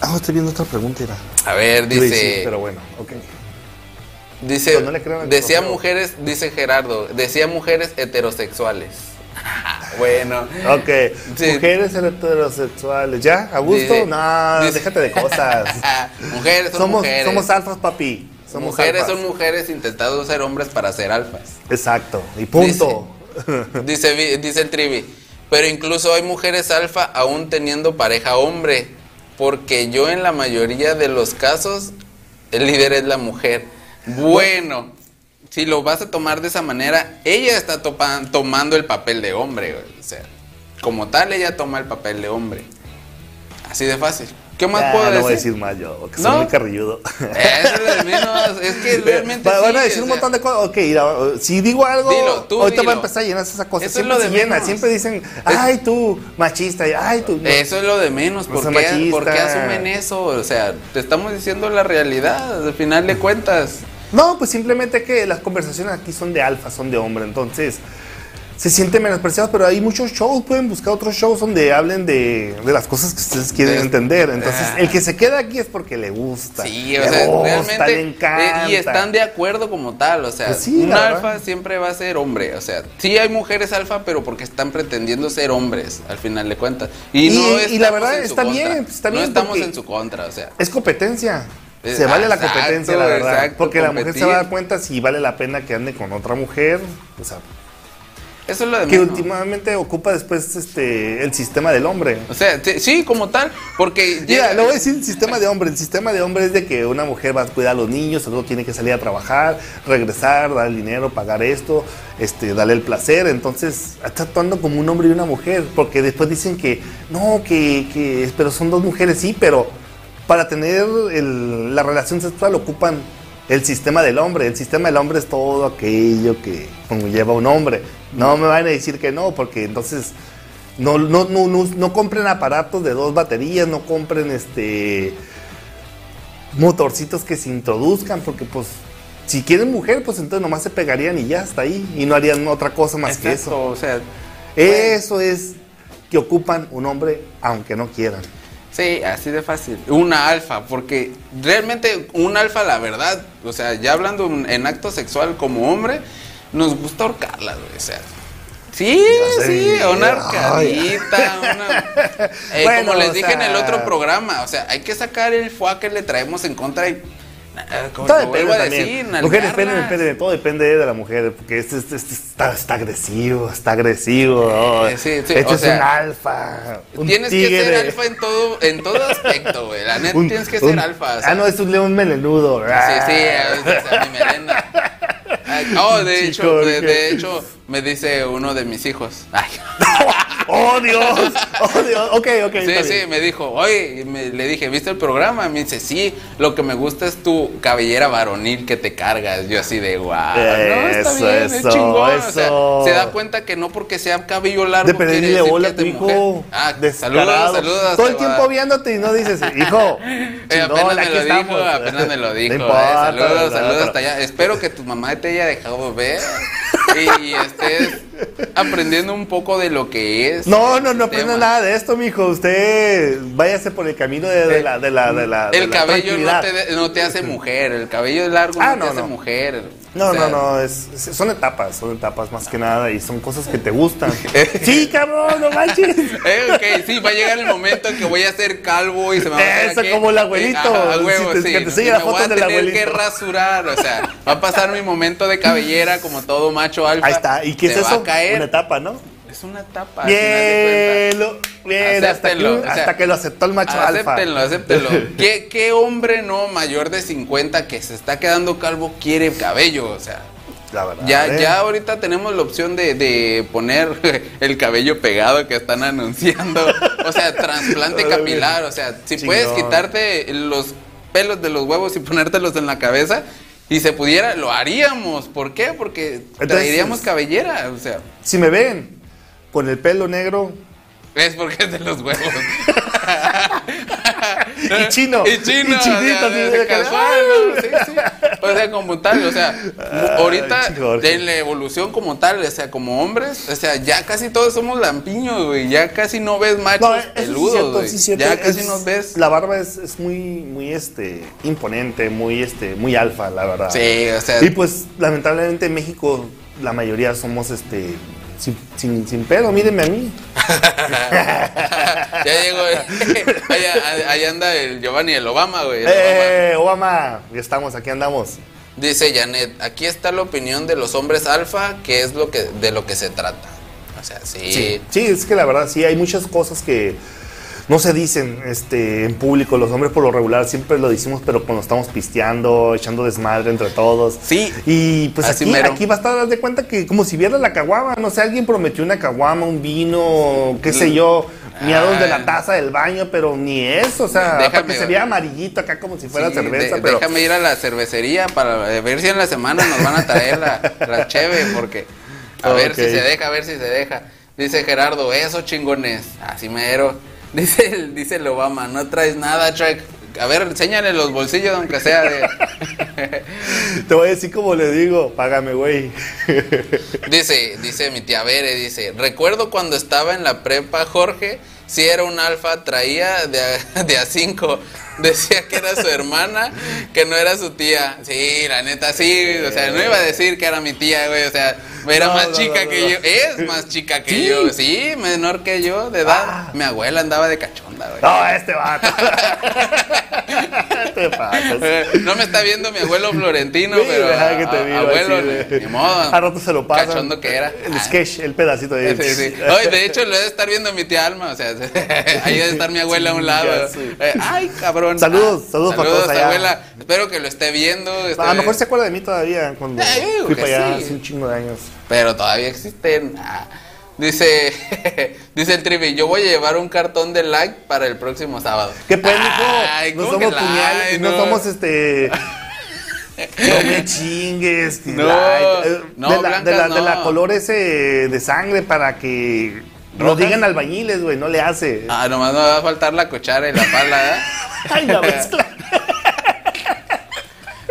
Ah, estoy viendo otra pregunta, era. A ver, dice, decir, pero bueno, ok. dice, no decía mujeres, dice Gerardo, decía mujeres heterosexuales. bueno, Ok, Sí. mujeres heterosexuales, ¿ya? ¿A gusto? Dice- no, dice- déjate de cosas. mujeres son somos, mujeres. somos alfas, papi. Somos mujeres alfas. son mujeres intentando ser hombres para ser alfas. Exacto, y punto. Dice, vi- dice el trivi, pero incluso hay mujeres alfa aún teniendo pareja hombre, porque yo en la mayoría de los casos el líder es la mujer. Bueno, si lo vas a tomar de esa manera, ella está topa- tomando el papel de hombre, o sea, como tal ella toma el papel de hombre. Así de fácil. ¿Qué más Ya, puedo no decir? voy a decir más yo, que ¿No? soy muy carrilludo. Eso es lo de menos, es que realmente Va- Van a decir un sea, montón de cosas. Ok, si digo algo, Dilo, tú ahorita va a empezar a llenarse esa cosa. Eso es Siempre lo se de llena, menos. siempre dicen, ay tú, machista, ay tú. no". Eso es lo de menos. No ¿Por qué, por qué asumen eso? O sea, te estamos diciendo la realidad, al final de cuentas. No, pues simplemente que las conversaciones aquí son de alfa, son de hombre. Entonces, se siente menospreciado, pero hay muchos shows, pueden buscar otros shows donde hablen de, de las cosas que ustedes quieren De- entender. Entonces, Ah. el que se queda aquí es porque le gusta. Sí, o le sea, gusta, realmente. le encanta. eh, y están de acuerdo como tal, o sea, Pues sí, un alfa verdad. siempre va a ser hombre, o sea, sí hay mujeres alfa, pero porque están pretendiendo ser hombres, al final de cuentas. Y, Y- no y la estamos verdad está bien, pues, está No bien, estamos porque- en su contra, o sea. Es competencia. Eh, Se vale la competencia, la verdad. exacto, porque la mujer se va a dar cuenta si vale la pena que ande con otra mujer. O sea, Eso es lo de que menos. últimamente ocupa después este el sistema del hombre. O sea, sí, como tal, porque Mira, le voy a decir el sistema de hombre. El sistema de hombre es de que una mujer va a cuidar a los niños, luego tiene que salir a trabajar, regresar, dar el dinero, pagar esto, este, darle el placer. Entonces, está actuando como un hombre y una mujer. Porque después dicen que, no, que, que pero son dos mujeres, sí, pero para tener el- la relación sexual ocupan el sistema del hombre. El sistema del hombre es todo aquello que conlleva un hombre. No me van a decir que no, porque entonces no, no, no, no, no compren aparatos de dos baterías, no compren este motorcitos que se introduzcan, porque pues si quieren mujer, pues entonces nomás se pegarían y ya está ahí, y no harían otra cosa más que eso. o sea, Eso es que ocupan un hombre aunque no quieran. Sí, así de fácil. Una alfa, porque realmente un alfa, la verdad, o sea, ya hablando en acto sexual como hombre, nos gusta ahorcarla, güey, o sea. Sí, sí, una arcadita, una... Eh, Bueno, como les dije en el otro programa, o sea, hay que sacar el fuá que le traemos en contra y... eh, Todo depende también. nalgarlas. espérenme, espérenme, todo depende de la mujer, porque este, este- este está, está agresivo, está agresivo. oh. Eh, sí, sí, este o es sea, un alfa. Un Tienes tigre. que ser alfa en todo, en todo aspecto, güey. La neta Un- tienes que un- ser alfa. o sea. ah, no, es un león melenudo. Sí, sí, a veces a mi melena. Ay, Oh, de hecho, Chico, de, ¿qué? de hecho, me dice uno de mis hijos. Ay. ¡Oh, Dios! ¡Oh, Dios! Ok, ok. Sí, está sí, bien. me dijo, oye, y me- le dije, ¿viste el programa? Me dice, sí, lo que me gusta es tu cabellera varonil que te cargas. Yo así de, guau, no, está Eso, bien, es eso, chingón. O sea, se da cuenta que no porque sea cabello largo De pedirle que a tu es hijo. Ah, saludos, saludos. Todo el tiempo viéndote y no dices, hijo. Eh, apenas me aquí lo dijo, apenas me lo dijo. No eh, saludos, no, saludos hasta allá. Espero que tu mamá te haya dejado ver y estés aprendiendo un poco de lo que es. No, no, no aprenda nada de esto, mijo. Usted váyase por el camino de, de la, de la, de la. de El la cabello no te, no te hace mujer, el cabello largo Ah, no, no, te hace mujer. No, O sea, no, no, es, es- son etapas, son etapas más que nada y son cosas que te gustan. sí, cabrón, no manches. Eh, ok, sí, va a llegar el momento en que voy a ser calvo y se me va a Eso, como el abuelito, Eh, a huevo, si te- sí. que te sigue me la voy foto a del tener que abuelito. rasurar, o sea, va a pasar mi momento de cabellera como todo macho alfa. Ahí está. ¿Y qué es eso? caer. Una etapa, ¿no? Es una etapa. Bien, lo- bien, hasta que, Acéptenlo, o sea, hasta que lo aceptó el macho alfa. Acéptenlo, acéptenlo. ¿Qué, ¿Qué hombre no mayor de 50 que se está quedando calvo quiere cabello? O sea, La verdad. ya, ¿eh? ya ahorita tenemos la opción de, de poner el cabello pegado que están anunciando. O sea, trasplante capilar. O sea, si Chingón. puedes quitarte los pelos de los huevos y ponértelos en la cabeza. Y se pudiera, lo haríamos. ¿Por qué? Porque Entonces, traeríamos cabellera. O sea, Si me ven con el pelo negro es porque es de los huevos. Y chino. Y chino. Y chinito, o sea, de casual, ¿no? Sí, sí. O sea, como tal, o sea, ahorita en la evolución como tal, o sea, como hombres, o sea, ya casi todos somos lampiños, güey. Ya casi no ves machos No, sí peludos, cierto, sí cierto. Ya casi nos ves. La barba es, es muy, muy este, imponente, muy, este, muy alfa, la verdad. Sí, o sea, Y pues, lamentablemente en México, la mayoría somos este. Sin, sin, sin pelo, mírenme a mí. ya llegó. allá, allá anda el Giovanni, el Obama, güey. el Obama. ¡Eh, Obama! Ya estamos, aquí andamos. Dice Janet, aquí está la opinión de los hombres alfa, que es lo que de lo que se trata. O sea, sí. Sí, sí, es que la verdad sí, hay muchas cosas que no se dicen este, en público. Los hombres por lo regular siempre lo decimos, pero cuando estamos pisteando, echando desmadre entre todos. Sí. Y pues Así aquí, mero. aquí va a haz de cuenta que como si viera la caguama, no sé, alguien prometió una caguama, un vino, qué sé yo, miados de Ah. la taza del baño, pero ni eso, o sea, Déjame- se amarillito acá como si fuera Sí, cerveza, de- pero... Déjame ir a la cervecería para ver si en la semana nos van a traer la, la cheve, porque a ver si se deja, a ver si se deja. Dice Gerardo, eso chingones, así mero. Dice el, dice el Obama, no traes nada, Trek. A ver, enséñale los bolsillos, aunque sea de. Te voy a decir como le digo, págame, güey. Dice, dice mi tía Bere, dice, recuerdo cuando estaba en la prepa, Jorge, si era un alfa, traía de a, de a cinco. Decía que era su hermana, que no era su tía. Sí, la neta, sí. O sea, no iba a decir que era mi tía, güey. O sea, era No, más no, chica no, que yo. Es más chica que ¿Sí? yo. Sí, menor que yo, de edad. Ah. Mi abuela andaba de cachonda, güey. No, este vato. te pasas. Eh, No me está viendo mi abuelo Florentino, Sí, pero a- que te a- diga, abuelo, así ni, modo. A rato se lo pasa. Cachondo que era. El sketch, el pedacito de. Sí, sí. Oye, de hecho, lo debe estar viendo mi tía Alma. O sea, ahí debe estar mi abuela a un lado. Eh, ay, cabrón. Saludos, saludos para todos allá. abuela. Espero que lo esté viendo. esté- A lo mejor se acuerda de mí todavía cuando Eh, fui para allá sí. hace un chingo de años. Pero todavía existen. Ah. Dice, dice el Trivi, yo voy a llevar un cartón de like para el próximo sábado. ¿Qué? Ay, No ¿cómo que somos puñales, no somos este. No me chingues. No. Eh, no, de, la, de, la, de la color ese de sangre para que lo ¿Rojas? digan albañiles, güey, no le hace. Ah, nomás me va a faltar la cuchara y la pala, ¿eh? Ay, la mezcla.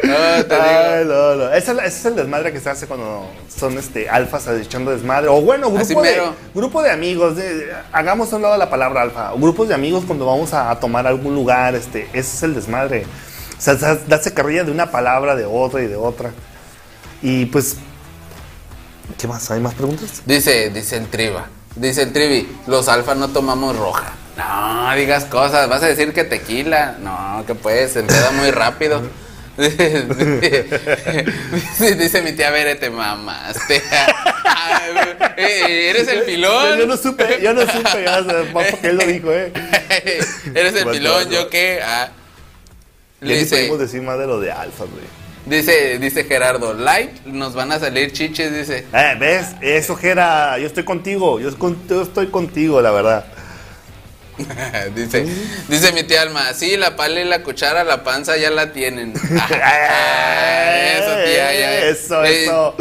No, te Ay, digo. no, no. Ese, es el desmadre que se hace cuando son este alfas echando desmadre. O bueno, grupo de, grupo de amigos. de- hagamos a un lado la palabra alfa. Grupos de amigos cuando vamos a, a tomar algún lugar. Este, ese es el desmadre. O sea, da- darse carrilla de una palabra, de otra y de otra. Y pues. ¿Qué más? ¿Hay más preguntas? Dice, dice el Triva. Dice el Trivi, los alfa no tomamos roja. No, digas cosas, vas a decir que tequila. No, que pues, se empeda muy rápido. dice, dice mi tía, Bere, te mamaste. Eres el pilón. Yo no supe, yo no supe, porque él lo dijo, ¿eh? Eres el pilón, ¿yo qué? Ah. Ni Dice, podemos decir más de lo de alfa, güey. Dice, dice Gerardo, like, nos van a salir chiches, dice. Eh, ¿ves? Eso, Jera, yo estoy contigo, yo, estoy contigo, la verdad. dice, dice mi tía Alma, sí, la pala y la cuchara, la panza ya la tienen. Eso, tía, ya. Eso, Eh, eso.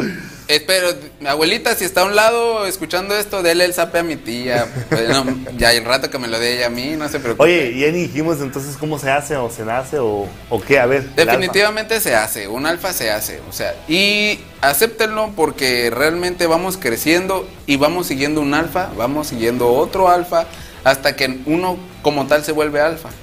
Espero, mi abuelita, si está a un lado escuchando esto, dele el zape a mi tía. Pues, no, ya el rato que me lo dé ella a mí, no se preocupe. Oye, ya ni dijimos entonces cómo se hace o se nace o, o qué, a ver. Definitivamente se hace, un alfa se hace, o sea, y acéptenlo porque realmente vamos creciendo y vamos siguiendo un alfa, vamos siguiendo otro alfa, hasta que uno como tal se vuelve alfa. alfa.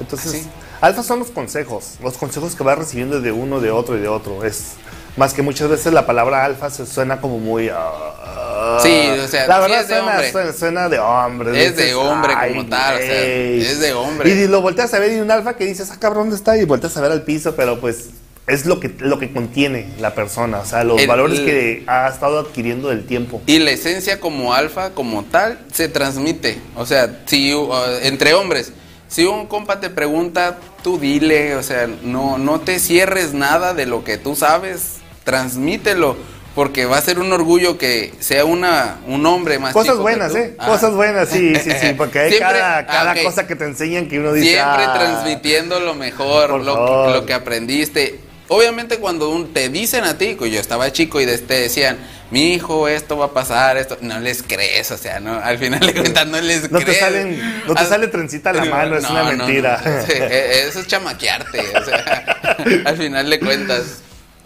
Entonces, así. alfa son los consejos, los consejos que vas recibiendo de uno, de otro y de otro. Es más que muchas veces la palabra alfa se suena como muy. ah, Sí, o sea, la sí verdad es de suena, hombre. suena, suena de hombre. Es de hombre como tal, o sea, güey". es de hombre. Y lo volteas a ver y un alfa que dices, ah, cabrón, ¿dónde está? Y volteas a ver al piso, pero pues es lo que, lo que contiene la persona, o sea, los El- valores que ha estado adquiriendo del tiempo. Y la esencia como alfa, como tal, se transmite. O sea, si uh, entre hombres, si un compa te pregunta, tú dile, o sea, no, no te cierres nada de lo que tú sabes, transmítelo. Porque va a ser un orgullo que sea una, un hombre más Cosas chico buenas. ¿eh? Ah. Cosas buenas, sí, sí, sí, porque hay Siempre- cada, ah, cada cosa que te enseñan que uno dice. Siempre "Ah". transmitiendo lo mejor, lo, lo que aprendiste. Obviamente cuando un- te dicen a ti, que yo estaba chico y de- te decían, mi hijo, esto va a pasar, esto, no les crees, o sea, no, al final de cuentas no les No te crees. salen- no te sale trencita a la mano, es una mentira. Sí, e- eso es chamaquearte, o sea, al final de cuentas.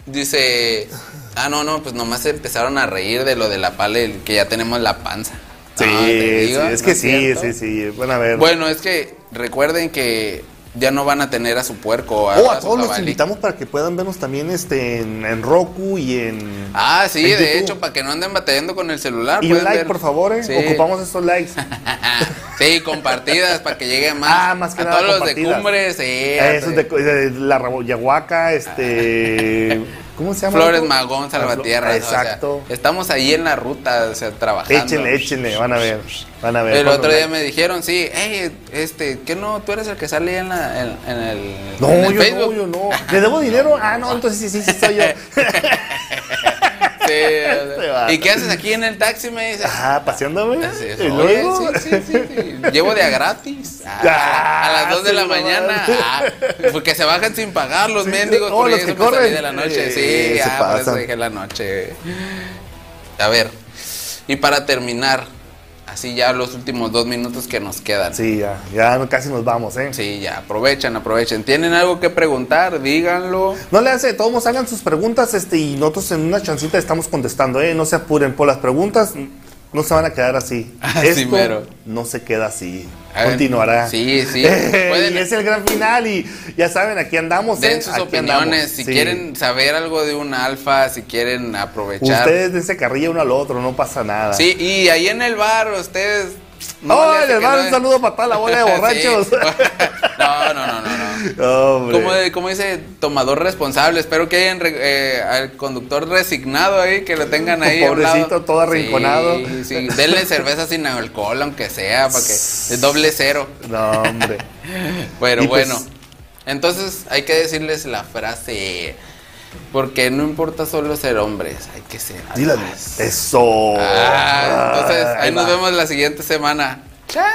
Dice, ah, no, no, pues nomás empezaron a reír de lo de la pala que ya tenemos la panza. Sí, te sí, es ¿no que sí, cierto? sí, sí. Bueno, a ver. Bueno, es que recuerden que ya no van a tener a su puerco. oh, a todos los invitamos para que puedan vernos también este, en, en Roku y en. Ah, sí, en de YouTube. hecho, para que no anden batallando con el celular. Y un like, ver. por favor, ¿eh? Sí. Ocupamos esos likes. sí, compartidas para que lleguen más. Ah, más que a nada todos los de cumbres, sí. a Eso es de, de la Yahuaca, este. ¿Cómo se llama? Flores? Magón, Salvatierra. o sea, Exacto. estamos ahí en la ruta, o sea, trabajando. échenle, échenle, van a ver. Van a ver. El otro día me dijeron, sí, hey, este, ¿qué no? Tú eres el que sale en, la, en, en el, No, en el yo Facebook. no, yo no. ¿Le debo dinero? Ah, no, entonces sí, sí, sí, soy yo. Sí, Este. ¿Y qué haces aquí en el taxi? Me dice. Ah, paseándome. Y luego. sí, sí, sí, sí. Llevo de a gratis. Ah, Ah, a las 2 de la no mañana. Ah, porque se bajan sin pagar los mendigos. oh, por los que corren. de la noche. Sí, se ah, por eso dije la noche. A ver. Y para terminar, Así ya los últimos dos minutos que nos quedan. Sí, ya, ya casi nos vamos, ¿eh? Sí, ya, aprovechen, aprovechen. ¿Tienen algo que preguntar? Díganlo. No le hace, todos hagan sus preguntas este, y nosotros en una chancita estamos contestando, ¿eh? No se apuren por las preguntas, no se van a quedar así. Así Esto mero. no se queda así. Hagan- Continuará. Sí, sí. y Pueden- es el gran final y ya saben, aquí andamos. ¿eh? Den sus Aquí opiniones. andamos. Si Sí. quieren saber algo de un alfa, si quieren aprovechar. Ustedes dense carrilla uno al otro, no pasa nada. Sí, y ahí en el bar, ustedes. No, les no- un saludo para toda la bola de borrachos. no, no, no, no, no. Hombre. Como, de- como dice tomador responsable, espero que hayan eh, al conductor resignado ahí, que lo tengan ahí. Pobrecito, todo arrinconado. Sí, sí, denle cerveza sin alcohol, aunque sea, para que es doble cero. No, hombre. Pero Y pues- bueno, entonces hay que decirles la frase, porque no importa solo ser hombres, hay que ser alfas. Eso. Ah, entonces ahí Ahí nos vemos la siguiente semana. Chao.